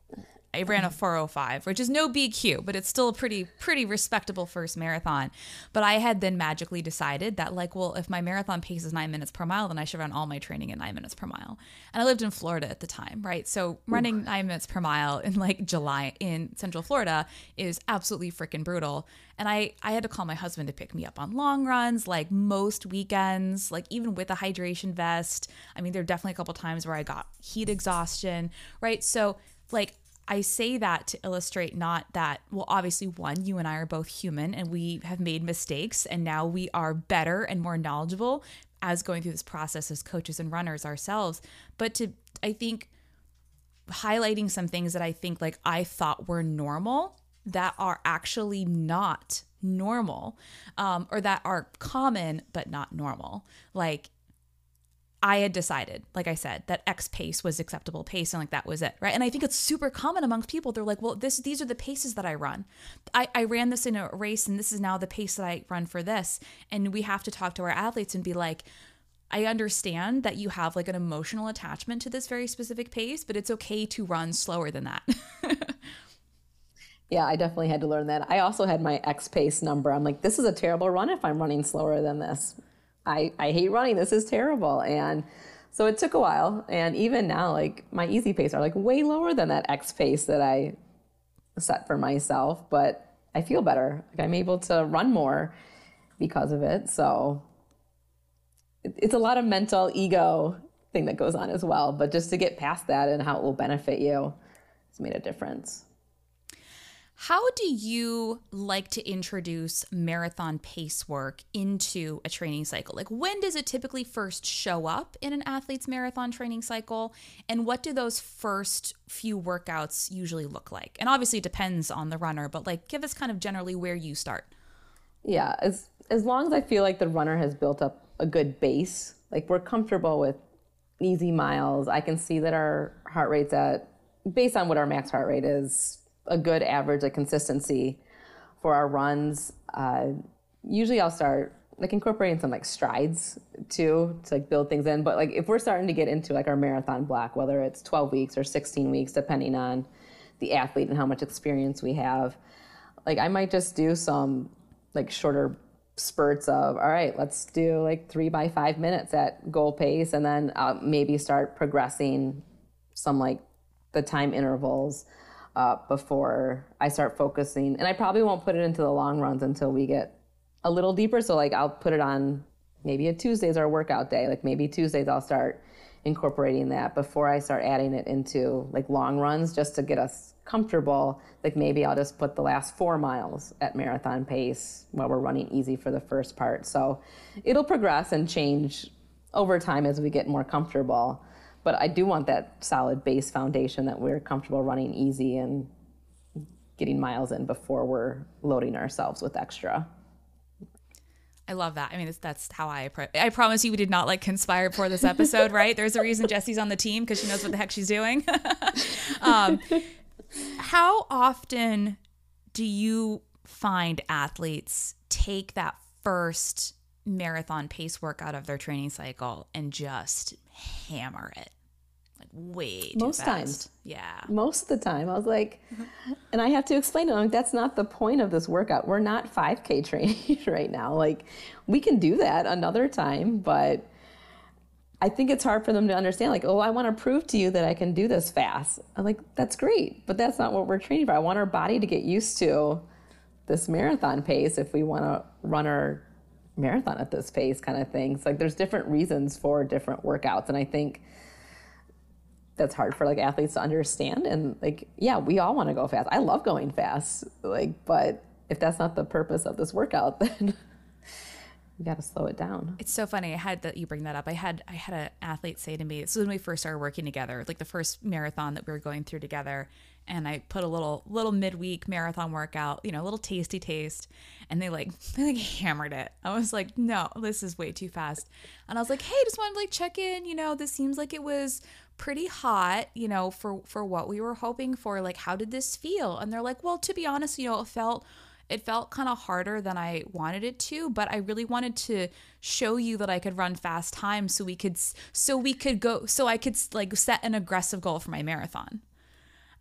I ran a 405, which is no BQ, but it's still a pretty pretty respectable first marathon. But I had then magically decided that like, well, if my marathon pace is 9 minutes per mile, then I should run all my training at 9 minutes per mile. And I lived in Florida at the time, right? So running Ooh. 9 minutes per mile in like July in Central Florida is absolutely freaking brutal. And I I had to call my husband to pick me up on long runs, like most weekends, like even with a hydration vest. I mean, there are definitely a couple times where I got heat exhaustion, right? So like I say that to illustrate not that, well, obviously, one, you and I are both human and we have made mistakes and now we are better and more knowledgeable as going through this process as coaches and runners ourselves. But to, I think, highlighting some things that I think like I thought were normal that are actually not normal um, or that are common but not normal. Like I had decided, like I said, that X pace was acceptable pace and like that was it, right? And I think it's super common amongst people. They're like, well, this these are the paces that I run. I, I ran this in a race and this is now the pace that I run for this. And we have to talk to our athletes and be like, I understand that you have like an emotional attachment to this very specific pace, but it's okay to run slower than that. yeah, I definitely had to learn that. I also had my X pace number. I'm like, this is a terrible run if I'm running slower than this. I, I hate running. This is terrible. And so it took a while. And even now, like my easy pace are like way lower than that X pace that I set for myself. But I feel better. Like I'm able to run more because of it. So it's a lot of mental ego thing that goes on as well. But just to get past that and how it will benefit you, it's made a difference. How do you like to introduce marathon pace work into a training cycle? Like, when does it typically first show up in an athlete's marathon training cycle? And what do those first few workouts usually look like? And obviously, it depends on the runner, but like, give us kind of generally where you start. Yeah, as, as long as I feel like the runner has built up a good base, like we're comfortable with easy miles, I can see that our heart rate's at, based on what our max heart rate is, a good average, like consistency for our runs. Uh, usually I'll start like incorporating some like strides too to like build things in. But like if we're starting to get into like our marathon block, whether it's 12 weeks or 16 weeks, depending on the athlete and how much experience we have, like I might just do some like shorter spurts of all right let's do like three by five minutes at goal pace and then maybe start progressing some like the time intervals up before I start focusing. And I probably won't put it into the long runs until we get a little deeper. So like I'll put it on maybe a Tuesday's our workout day. Like maybe Tuesdays I'll start incorporating that before I start adding it into like long runs just to get us comfortable. Like maybe I'll just put the last four miles at marathon pace while we're running easy for the first part. So it'll progress and change over time as we get more comfortable but I do want that solid base foundation that we're comfortable running easy and getting miles in before we're loading ourselves with extra. I love that. I mean, that's how I approach. I promise you, we did not like conspire for this episode, right? There's a reason Jessie's on the team because she knows what the heck she's doing. um, how often do you find athletes take that first marathon pace workout of their training cycle and just hammer it. Like way most fast. times. Yeah. Most of the time. I was like and i have to explain to them like, that's not the point of this workout. We're not 5k training right now. Like we can do that another time but i think it's hard for them to understand like oh i want to prove to you that i can do this fast. I'm like that's great but that's not what we're training for. I want our body to get used to this marathon pace if we want to run our marathon at this pace kind of thing. So like there's different reasons for different workouts and I think that's hard for like athletes to understand and like yeah, we all want to go fast. I love going fast. Like but if that's not the purpose of this workout then you got to slow it down. It's so funny. I had that you bring that up. I had I had an athlete say to me, was when we first started working together, like the first marathon that we were going through together, and I put a little little midweek marathon workout, you know, a little tasty taste, and they like they like hammered it. I was like, no, this is way too fast, and I was like, hey, just wanted to like check in. You know, this seems like it was pretty hot, you know, for for what we were hoping for. Like, how did this feel? And they're like, well, to be honest, you know, it felt it felt kind of harder than I wanted it to, but I really wanted to show you that I could run fast times so we could so we could go so I could like set an aggressive goal for my marathon.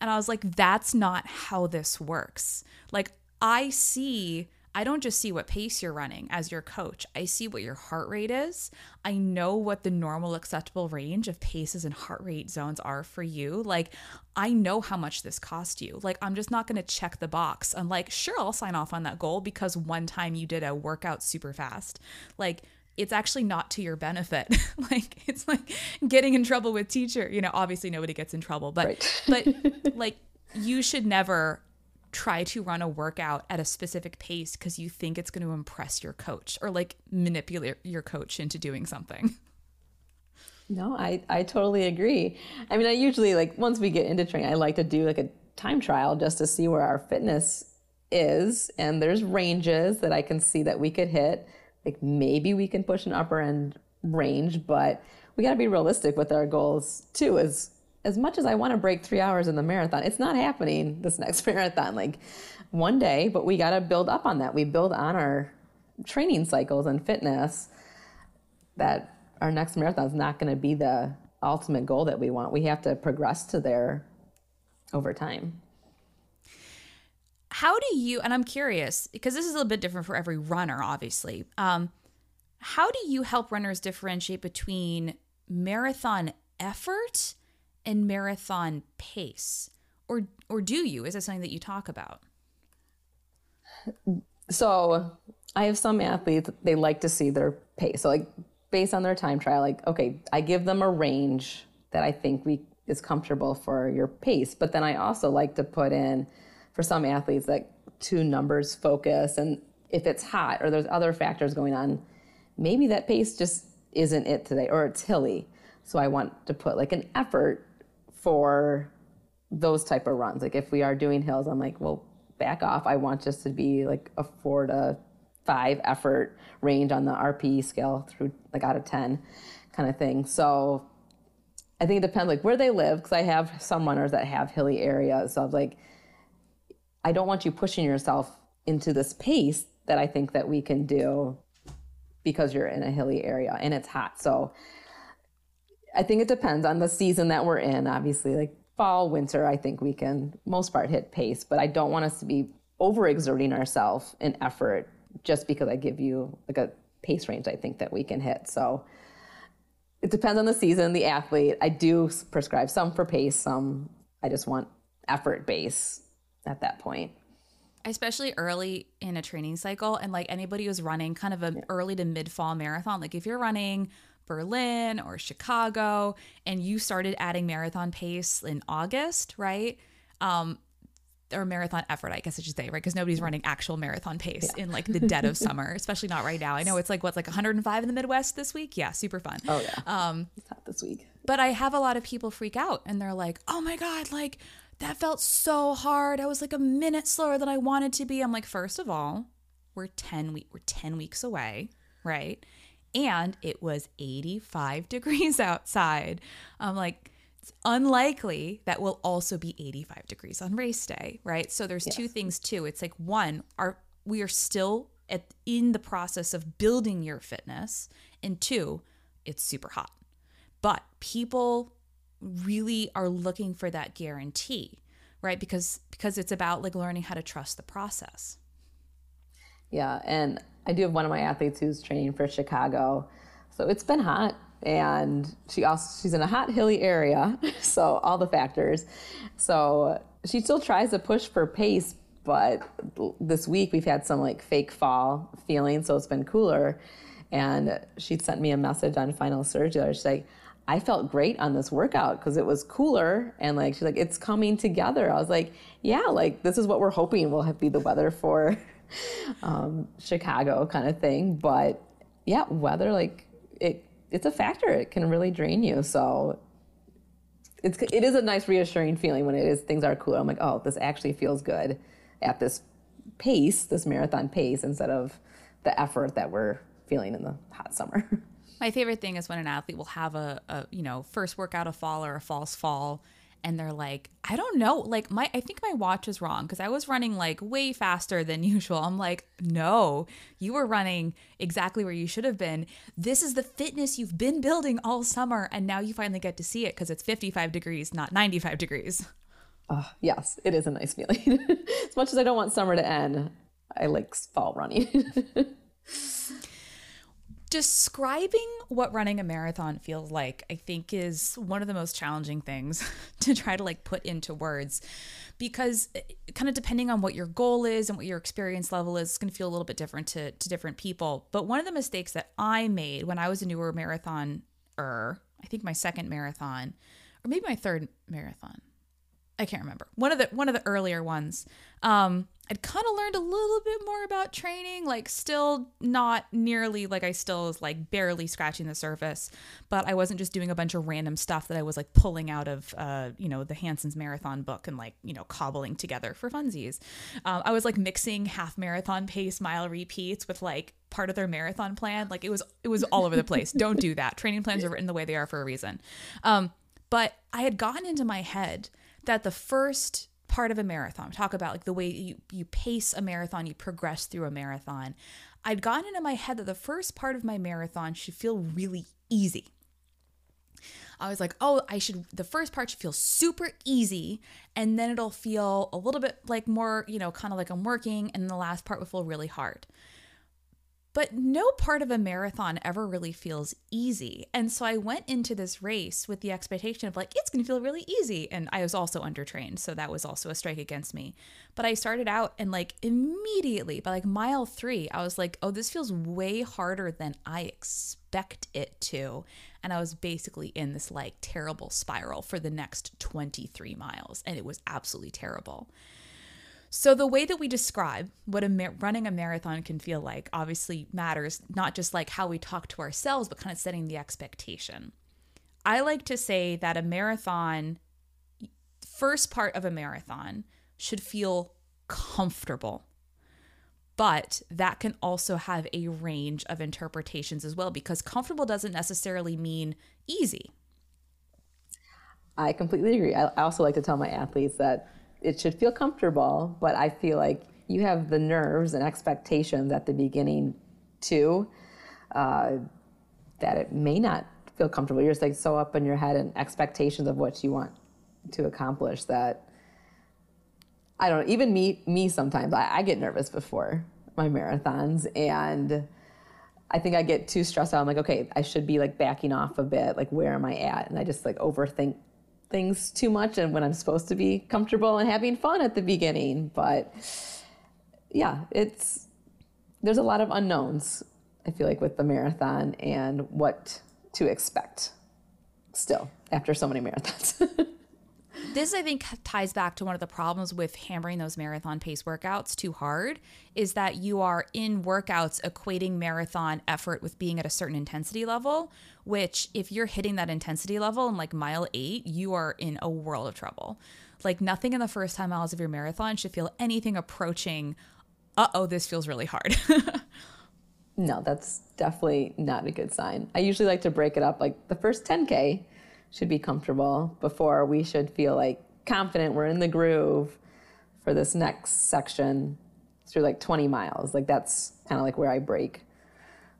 And I was like that's not how this works. Like I see I don't just see what pace you're running as your coach. I see what your heart rate is. I know what the normal acceptable range of paces and heart rate zones are for you. Like, I know how much this cost you. Like, I'm just not going to check the box. I'm like, sure, I'll sign off on that goal because one time you did a workout super fast. Like, it's actually not to your benefit. like it's like getting in trouble with teacher. You know, obviously nobody gets in trouble, but right. but like you should never try to run a workout at a specific pace because you think it's going to impress your coach or like manipulate your coach into doing something. No, I, I totally agree. I mean, I usually like once we get into training, I like to do like a time trial just to see where our fitness is. And there's ranges that I can see that we could hit. Like maybe we can push an upper end range, but we got to be realistic with our goals too. As as much as I want to break three hours in the marathon, it's not happening this next marathon. Like one day, but we got to build up on that. We build on our training cycles and fitness that our next marathon is not going to be the ultimate goal that we want. We have to progress to there over time. How do you, and I'm curious, because this is a little bit different for every runner, obviously. Um, how do you help runners differentiate between marathon effort and marathon pace? Or, or do you? Is that something that you talk about? So I have some athletes, they like to see their pace. So, like, based on their time trial, like, okay, I give them a range that I think we is comfortable for your pace. But then I also like to put in for some athletes like two numbers focus. And if it's hot or there's other factors going on, maybe that pace just isn't it today or it's hilly. So I want to put like an effort for those type of runs. Like if we are doing hills, I'm like, well, back off. I want just to be like a four to five effort range on the RPE scale through like out of 10 kind of thing. So I think it depends like where they live because I have some runners that have hilly areas. So I was like, I don't want you pushing yourself into this pace that I think that we can do because you're in a hilly area and it's hot. So I think it depends on the season that we're in. Obviously, like fall, winter, I think we can most part hit pace, but I don't want us to be overexerting ourselves in effort just because I give you like a pace range I think that we can hit. So it depends on the season, the athlete. I do prescribe some for pace, some I just want effort base at that point. Especially early in a training cycle, and like anybody who's running kind of an yeah. early to mid fall marathon, like if you're running Berlin or Chicago and you started adding marathon pace in August, right? Um, or marathon effort, I guess I should say, right? Because nobody's running actual marathon pace yeah. in like the dead of summer, especially not right now. I know it's like what's like 105 in the Midwest this week. Yeah, super fun. Oh yeah. Um, it's hot this week. But I have a lot of people freak out and they're like, "Oh my god, like that felt so hard. I was like a minute slower than I wanted to be." I'm like, first of all, we're 10 week we're 10 weeks away, right? And it was 85 degrees outside. I'm like it's unlikely that will also be 85 degrees on race day, right? So there's yes. two things too. It's like one, are we are still at in the process of building your fitness, and two, it's super hot. But people really are looking for that guarantee, right? Because because it's about like learning how to trust the process. Yeah, and I do have one of my athletes who's training for Chicago. So it's been hot and she also she's in a hot hilly area so all the factors so she still tries to push for pace but this week we've had some like fake fall feeling so it's been cooler and she sent me a message on final surge she's like i felt great on this workout because it was cooler and like she's like it's coming together i was like yeah like this is what we're hoping will be the weather for um, chicago kind of thing but yeah weather like it it's a factor. It can really drain you. So it's it is a nice reassuring feeling when it is things are cooler. I'm like, oh, this actually feels good at this pace, this marathon pace, instead of the effort that we're feeling in the hot summer. My favorite thing is when an athlete will have a, a you know first workout a fall or a false fall and they're like, I don't know, like my I think my watch is wrong because I was running like way faster than usual. I'm like, no, you were running exactly where you should have been. This is the fitness you've been building all summer, and now you finally get to see it because it's 55 degrees, not 95 degrees. Uh, yes, it is a nice feeling. as much as I don't want summer to end, I like fall running. describing what running a marathon feels like i think is one of the most challenging things to try to like put into words. Because eh, kind of depending on what your goal is and what your experience level is it's going to feel a little bit different to, to different people. But one of the mistakes that i made when i was a newer marathon er i think my second marathon or maybe my third marathon I can't remember one of the one of the earlier ones. Um, I'd kind of learned a little bit more about training, like still not nearly like I still was like barely scratching the surface, but I wasn't just doing a bunch of random stuff that I was like pulling out of, uh, you know, the Hanson's marathon book and like, you know, cobbling together for funsies. Um, I was like mixing half marathon pace mile repeats with like part of their marathon plan. Like it was, it was all over the place. Don't do that. Training plans are written the way they are for a reason. Um, but I had gotten into my head that the first part of a marathon, talk about like the way you, you pace a marathon, you progress through a marathon. I'd gotten into my head that the first part of my marathon should feel really easy. I was like, oh, I should, the first part should feel super easy. And then it'll feel a little bit like more, you know, kind of like I'm working. And the last part will feel really hard. But no part of a marathon ever really feels easy. And so I went into this race with the expectation of like, it's going to feel really easy. And I was also undertrained. So that was also a strike against me. But I started out and like immediately by like mile three, I was like, oh, this feels way harder than I expect it to. And I was basically in this like terrible spiral for the next 23 miles. And it was absolutely terrible. So, the way that we describe what a running a marathon can feel like obviously matters, not just like how we talk to ourselves, but kind of setting the expectation. I like to say that a marathon, first part of a marathon, should feel comfortable. But that can also have a range of interpretations as well, because comfortable doesn't necessarily mean easy. I completely agree. I also like to tell my athletes that it should feel comfortable, but I feel like you have the nerves and expectations at the beginning too, uh, that it may not feel comfortable. You're just like so up in your head and expectations of what you want to accomplish that I don't know, even me me sometimes I, I get nervous before my marathons and I think I get too stressed out. I'm like, okay, I should be like backing off a bit. Like, where am I at? And I just like overthink things too much and when I'm supposed to be comfortable and having fun at the beginning. But yeah, it's there's a lot of unknowns, I feel like, with the marathon and what to expect still after so many marathons. this I think ties back to one of the problems with hammering those marathon pace workouts too hard is that you are in workouts equating marathon effort with being at a certain intensity level, which if you're hitting that intensity level in like mile 8, you are in a world of trouble. Like nothing in the first 10 miles of your marathon should feel anything approaching, "Uh-oh, this feels really hard." no, that's definitely not a good sign. I usually like to break it up like the first 10k should be comfortable before we should feel like confident we're in the groove for this next section through like 20 miles. Like that's kind of like where I break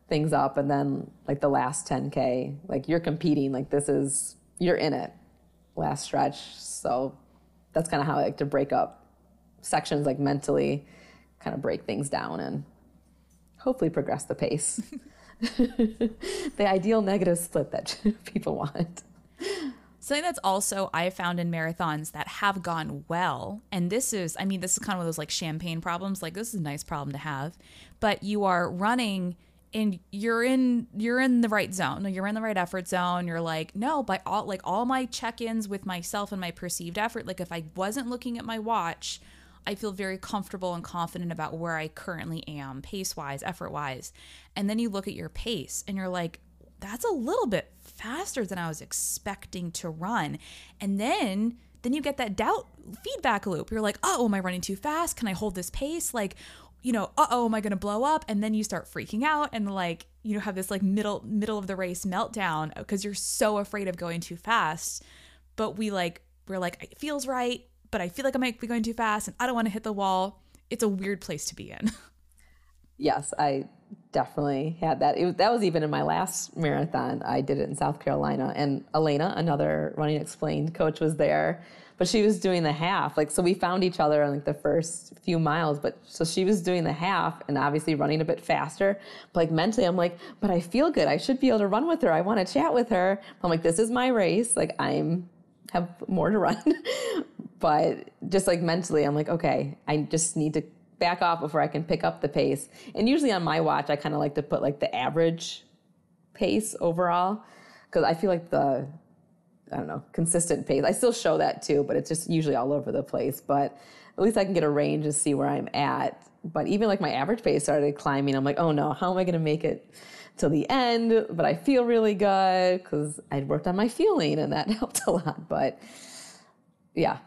things up. And then like the last 10K, like you're competing, like this is, you're in it last stretch. So that's kind of how I like to break up sections, like mentally kind of break things down and hopefully progress the pace. the ideal negative split that people want. Something that's also I have found in marathons that have gone well, and this is, I mean, this is kind of one of those like champagne problems. Like this is a nice problem to have, but you are running and you're in you're in the right zone you're in the right effort zone you're like no by all like all my check-ins with myself and my perceived effort like if i wasn't looking at my watch i feel very comfortable and confident about where i currently am pace wise effort wise and then you look at your pace and you're like that's a little bit faster than I was expecting to run. And then then you get that doubt feedback loop. You're like, oh, am I running too fast? Can I hold this pace? Like, you know, uh oh, am I gonna blow up? And then you start freaking out and like, you know, have this like middle middle of the race meltdown because you're so afraid of going too fast. But we like we're like, it feels right, but I feel like I might be going too fast and I don't want to hit the wall. It's a weird place to be in. Yes, I definitely had that. It, that was even in my last marathon. I did it in South Carolina, and Elena, another running explained coach, was there, but she was doing the half. Like, so we found each other on like the first few miles, but so she was doing the half and obviously running a bit faster. But like mentally, I'm like, but I feel good. I should be able to run with her. I want to chat with her. I'm like, this is my race. Like, I'm have more to run. but just like mentally, I'm like, okay, I just need to back off before I can pick up the pace. And usually on my watch, I kind of like to put like the average pace overall because I feel like the I don't know, consistent pace. I still show that too, but it's just usually all over the place. But at least I can get a range and see where I'm at. But even like my average pace started climbing. I'm like, oh no, how am I going to make it till the end? But I feel really good because I'd worked on my feeling and that helped a lot. But yeah,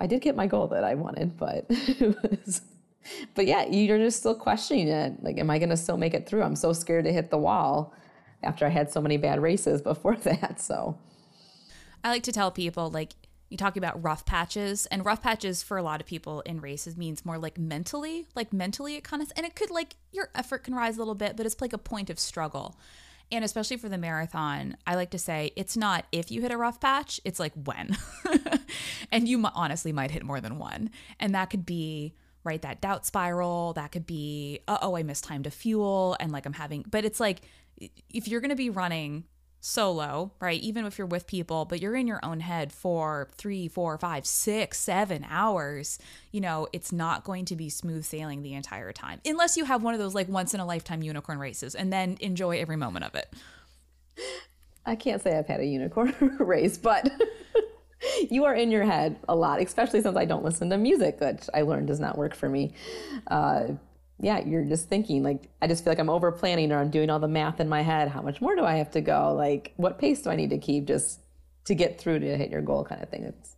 I did get my goal that I wanted, but was, but yeah, you're just still questioning it. Like, am I going to still make it through? I'm so scared to hit the wall after I had so many bad races before that. So I like to tell people like you talk about rough patches and rough patches for a lot of people in races means more like mentally, like mentally it kind of and it could like your effort can rise a little bit, but it's like a point of struggle. And especially for the marathon, I like to say it's not if you hit a rough patch, it's like when. and you honestly might hit more than one. And that could be right that doubt spiral, that could be oh I missed time to fuel and like I'm having but it's like if you're going to be running solo, right? Even if you're with people, but you're in your own head for three, four, five, six, seven hours, you know, it's not going to be smooth sailing the entire time unless you have one of those like once in a lifetime unicorn races and then enjoy every moment of it. I can't say I've had a unicorn race, but you are in your head a lot, especially since I don't listen to music, which I learned does not work for me. Uh, yeah, you're just thinking like I just feel like I'm over planning or I'm doing all the math in my head. How much more do I have to go? Like what pace do I need to keep just to get through to hit your goal kind of thing. It's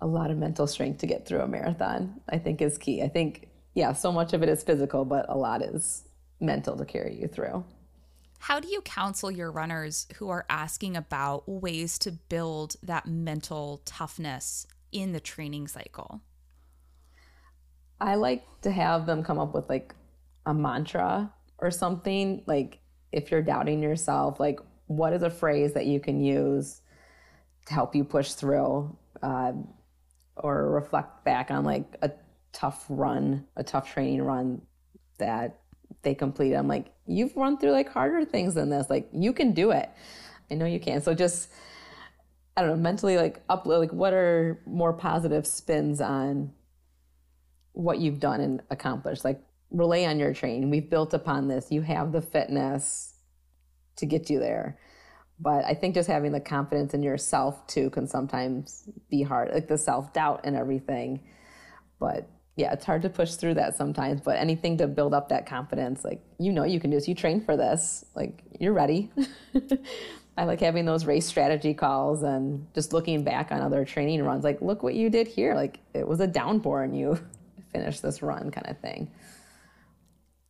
a lot of mental strength to get through a marathon, I think is key. I think yeah, so much of it is physical, but a lot is mental to carry you through. How do you counsel your runners who are asking about ways to build that mental toughness in the training cycle? I like to have them come up with like a mantra or something. Like if you're doubting yourself, like what is a phrase that you can use to help you push through uh, or reflect back on like a tough run, a tough training run that they complete. I'm like, you've run through like harder things than this. Like you can do it. I know you can. So just I don't know, mentally like up like what are more positive spins on what you've done and accomplished. Like relay on your training. We've built upon this. You have the fitness to get you there. But I think just having the confidence in yourself too can sometimes be hard, like the self doubt and everything. But yeah, it's hard to push through that sometimes. But anything to build up that confidence, like you know, you can do this. You train for this. Like you're ready. I like having those race strategy calls and just looking back on other training runs. Like, look what you did here. Like it was a downpour and you finish this run kind of thing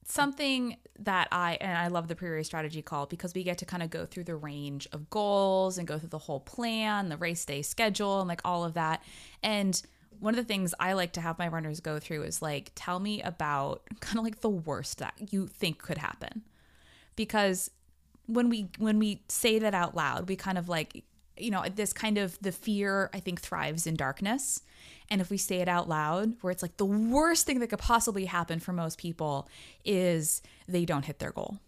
something that I and I love the pre-race strategy call because we get to kind of go through the range of goals and go through the whole plan, the race day schedule, and like all of that. And one of the things I like to have my runners go through is like tell me about kind of like the worst that you think could happen. Because when we when we say that out loud, we kind of like you know, this kind of the fear I think thrives in darkness. And if we say it out loud, where it's like the worst thing that could possibly happen for most people is they don't hit their goal,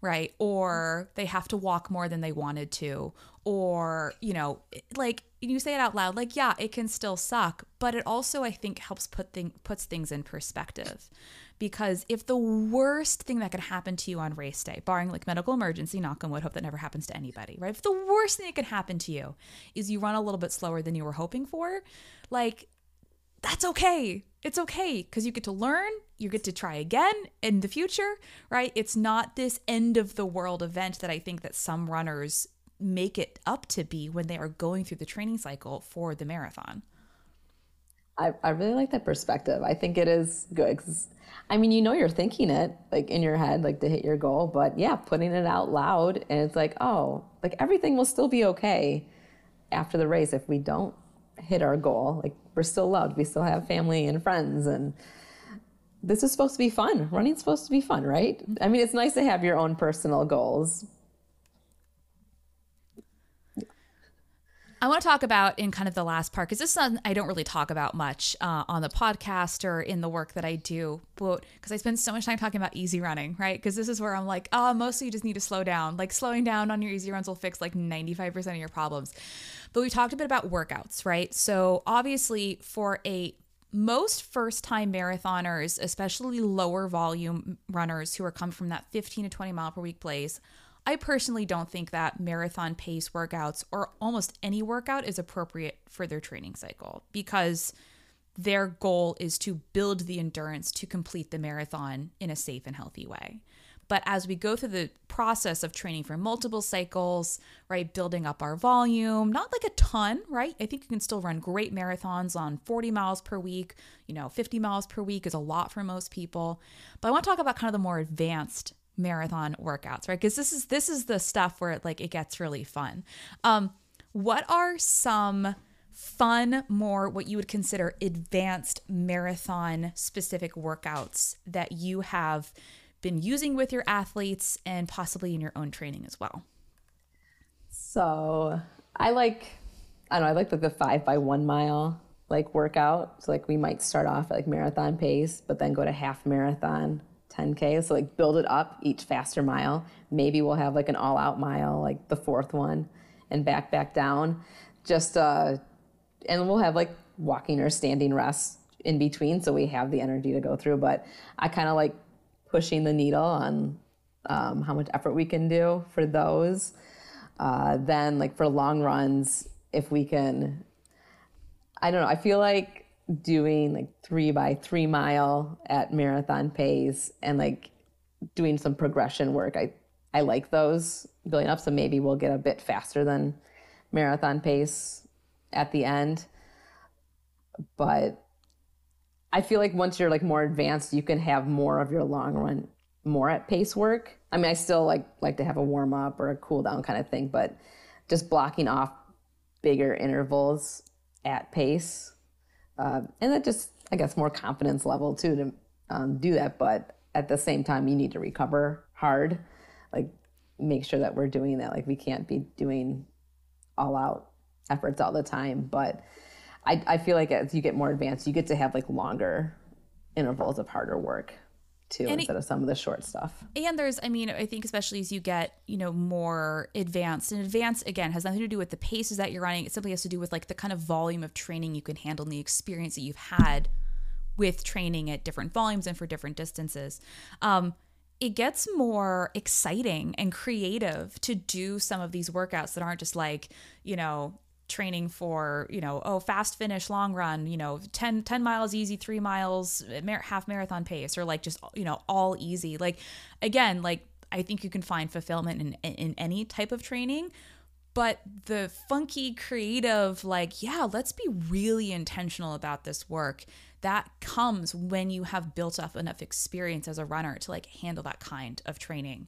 right? Or they have to walk more than they wanted to. Or, you know, like you say it out loud, like, yeah, it can still suck, but it also, I think, helps put thing, puts things in perspective because if the worst thing that could happen to you on race day, barring like medical emergency, knock on wood, hope that never happens to anybody, right? If the worst thing that could happen to you is you run a little bit slower than you were hoping for, like that's okay. It's okay because you get to learn, you get to try again in the future, right? It's not this end of the world event that I think that some runners make it up to be when they are going through the training cycle for the marathon. I, I really like that perspective. I think it is good because I mean, you know, you're thinking it like in your head, like to hit your goal, but yeah, putting it out loud and it's like, oh, like everything will still be okay after the race if we don't hit our goal. Like we're still loved, we still have family and friends, and this is supposed to be fun. Running's supposed to be fun, right? Mm-hmm. I mean, it's nice to have your own personal goals, I want to talk about in kind of the last part because this is something I don't really talk about much uh, on the podcast or in the work that I do, but because I spend so much time talking about easy running, right? Because this is where I'm like, oh, mostly you just need to slow down. Like slowing down on your easy runs will fix like 95% of your problems. But we talked a bit about workouts, right? So obviously, for a most first time marathoners, especially lower volume runners who are come from that 15 to 20 mile per week place, I personally don't think that marathon pace workouts or almost any workout is appropriate for their training cycle because their goal is to build the endurance to complete the marathon in a safe and healthy way. But as we go through the process of training for multiple cycles, right, building up our volume, not like a ton, right? I think you can still run great marathons on 40 miles per week. You know, 50 miles per week is a lot for most people. But I want to talk about kind of the more advanced marathon workouts, right? Because this is this is the stuff where it, like it gets really fun. Um, what are some fun, more what you would consider advanced marathon specific workouts that you have been using with your athletes and possibly in your own training as well? So I like, I don't know, I like the, the five by one mile like workout. So like we might start off at like marathon pace, but then go to half marathon, 10K. So like build it up each faster mile. Maybe we'll have like an all out mile, like the fourth one and back, back down. Just, uh, and we'll have like walking or standing rests in between. So we have the energy to go through. But I kind of like pushing the needle on um, how much effort we can do for those. Uh, then, like for long runs, if we can, I don't know, I feel like doing like three by three mile at marathon pace and like doing some progression work. I, I like those building up. So maybe we'll get a bit faster than marathon pace at the end. But I feel like once you're like more advanced, you can have more of your long run more at pace work. I mean, I still like like to have a warm up or a cool down kind of thing, but just blocking off bigger intervals at pace, uh, and that just I guess more confidence level too to um, do that. But at the same time, you need to recover hard, like make sure that we're doing that. Like we can't be doing all out efforts all the time, but I, I feel like as you get more advanced, you get to have like longer intervals of harder work too and instead it, of some of the short stuff. And there's, I mean, I think especially as you get, you know, more advanced and advanced again has nothing to do with the paces that you're running. It simply has to do with like the kind of volume of training you can handle and the experience that you've had with training at different volumes and for different distances. Um, it gets more exciting and creative to do some of these workouts that aren't just like, you know, training for you know oh fast finish long run you know 10, 10 miles easy three miles half marathon pace or like just you know all easy. Like again like i think you can find fulfillment in, in any type of training but the funky creative like yeah let's be really intentional about this work that comes when you have built up enough experience as a runner to like handle that kind of training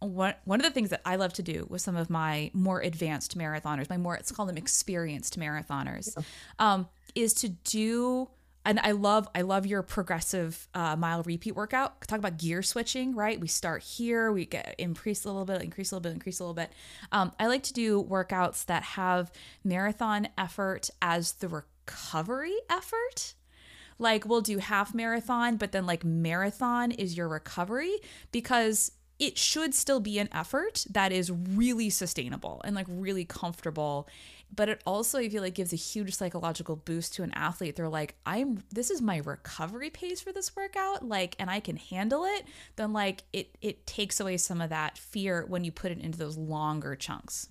one one of the things that I love to do with some of my more advanced marathoners, my more let's call them experienced marathoners, yeah. um, is to do. And I love I love your progressive uh, mile repeat workout. Talk about gear switching, right? We start here, we get increase a little bit, increase a little bit, increase a little bit. Um, I like to do workouts that have marathon effort as the recovery effort like we'll do half marathon but then like marathon is your recovery because it should still be an effort that is really sustainable and like really comfortable but it also i feel like gives a huge psychological boost to an athlete. They're like i'm this is my recovery pace for this workout like and i can handle it then like it it takes away some of that fear when you put it into those longer chunks.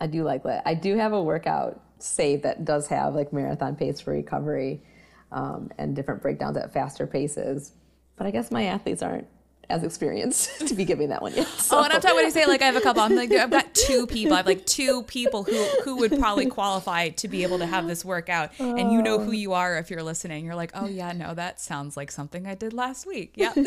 I do like that i do have a workout saved that does have like marathon pace for recovery um, and different breakdowns at faster paces but i guess my athletes aren't as experienced to be giving that one yet. So. Oh, and I'm talking when I say like I have a couple. I'm like I've got two people. I have like two people who who would probably qualify to be able to have this workout. And you know who you are if you're listening. You're like, oh yeah, no, that sounds like something I did last week. Yeah.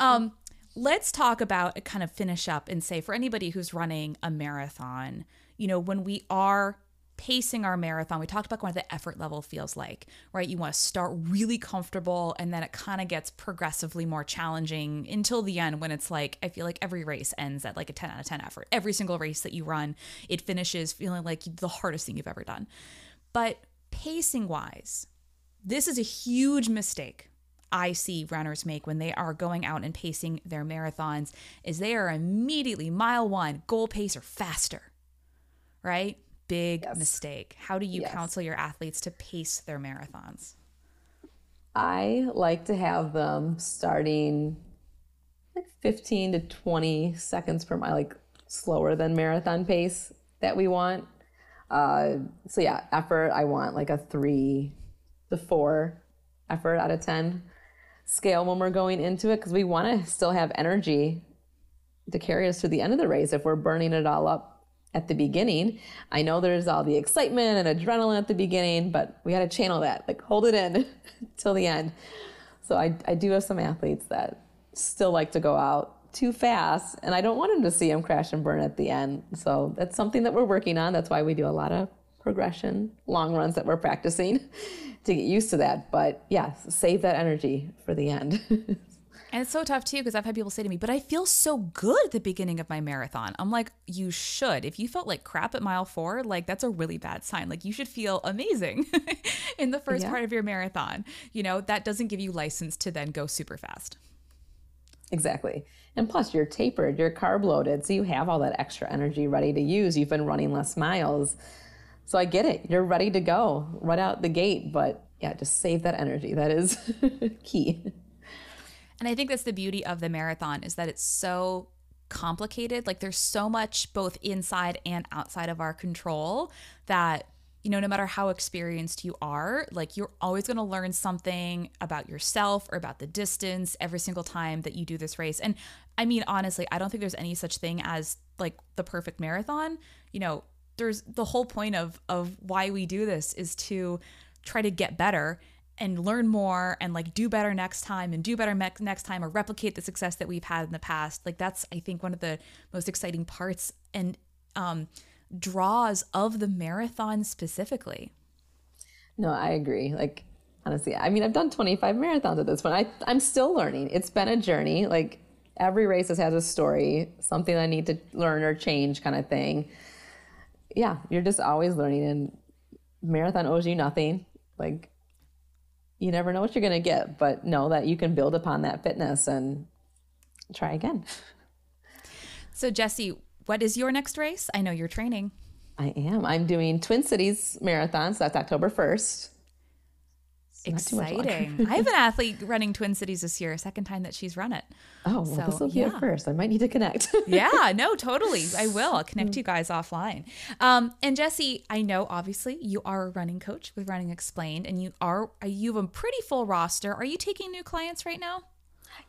um, let's talk about kind of finish up and say for anybody who's running a marathon, you know, when we are pacing our marathon, we talked about what the effort level feels like, right? You want to start really comfortable and then it kind of gets progressively more challenging until the end when it's like, I feel like every race ends at like a 10 out of 10 effort. Every single race that you run, it finishes feeling like the hardest thing you've ever done. But pacing wise, this is a huge mistake I see runners make when they are going out and pacing their marathons is they are immediately mile 1 goal pace or faster. Right? Big yes. mistake. How do you yes. counsel your athletes to pace their marathons? I like to have them starting like 15 to 20 seconds per mile, like slower than marathon pace that we want. Uh, so yeah, effort, I want like a three to four effort out of 10 scale when we're going into it because we want to still have energy to carry us to the end of the race if we're burning it all up at the beginning. I know there's all the excitement and adrenaline at the beginning, but we got to channel that, like hold it in till the end. So I, I do have some athletes that still like to go out too fast and I don't want them to see them crash and burn at the end. So that's something that we're working on. That's why we do a lot of progression, long runs that we're practicing to get used to that. But yes, save that energy for the end. And it's so tough too because I've had people say to me, but I feel so good at the beginning of my marathon. I'm like, you should. If you felt like crap at mile four, like that's a really bad sign. Like you should feel amazing in the first yeah. part of your marathon. You know, that doesn't give you license to then go super fast. Exactly. And plus, you're tapered, you're carb loaded, so you have all that extra energy ready to use. You've been running less miles. So I get it. You're ready to go right out the gate. But yeah, just save that energy. That is key. And I think that's the beauty of the marathon is that it's so complicated. Like there's so much both inside and outside of our control that you know, no matter how experienced you are, like you're always going to learn something about yourself or about the distance every single time that you do this race. And I mean, honestly, I don't think there's any such thing as like the perfect marathon. You know, there's the whole point of of why we do this is to try to get better and learn more and like do better next time and do better me- next time or replicate the success that we've had in the past. Like that's I think one of the most exciting parts and um draws of the marathon specifically. No, I agree. Like honestly, I mean, I've done 25 marathons at this point. I I'm still learning. It's been a journey. Like every race has a story, something I need to learn or change kind of thing. Yeah, you're just always learning and marathon owes you nothing. Like you never know what you're going to get, but know that you can build upon that fitness and try again. So Jessie, what is your next race? I know you're training. I am. I'm doing Twin Cities Marathon, so that's October 1st. Exciting. I have an athlete running Twin Cities this year, second time that she's run it. Oh, well, so, this will be yeah. first. I might need to connect. yeah, no, totally. I will. I'll connect you guys offline. Um, and Jessie, I know obviously you are a running coach with Running Explained, and you are you have a pretty full roster. Are you taking new clients right now?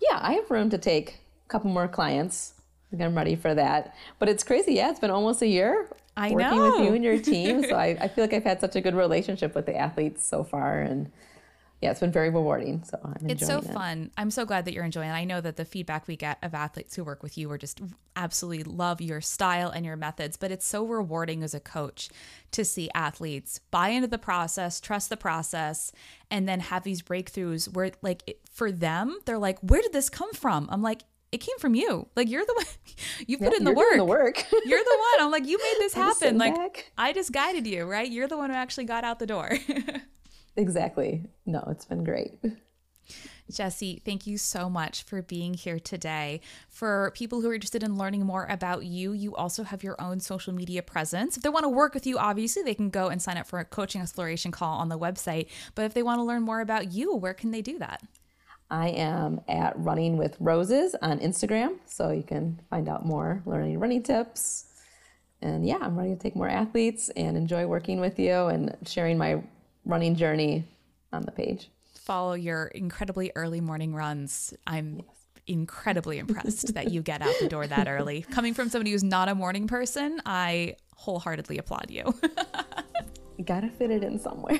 Yeah, I have room to take a couple more clients. I think I'm ready for that. But it's crazy. Yeah, it's been almost a year I working know. with you and your team. so I, I feel like I've had such a good relationship with the athletes so far, and yeah, it's been very rewarding. So I'm enjoying It's so it. fun. I'm so glad that you're enjoying it. I know that the feedback we get of athletes who work with you are just absolutely love your style and your methods, but it's so rewarding as a coach to see athletes buy into the process, trust the process, and then have these breakthroughs where like for them, they're like, "Where did this come from?" I'm like, it came from you. Like you're the one you put in the work. the work. you're the one. I'm like, you made this happen. Like back. I just guided you, right? You're the one who actually got out the door. Exactly. No, it's been great. Jessie, thank you so much for being here today. For people who are interested in learning more about you, you also have your own social media presence. If they want to work with you, obviously, they can go and sign up for a coaching exploration call on the website. But if they want to learn more about you, where can they do that? I am at Running with Roses on Instagram, so you can find out more learning running tips. And yeah, I'm ready to take more athletes and enjoy working with you and sharing my running journey on the page. Follow your incredibly early morning runs. I'm yes. incredibly impressed that you get out the door that early. Coming from somebody who's not a morning person, I wholeheartedly applaud you. you gotta fit it in somewhere.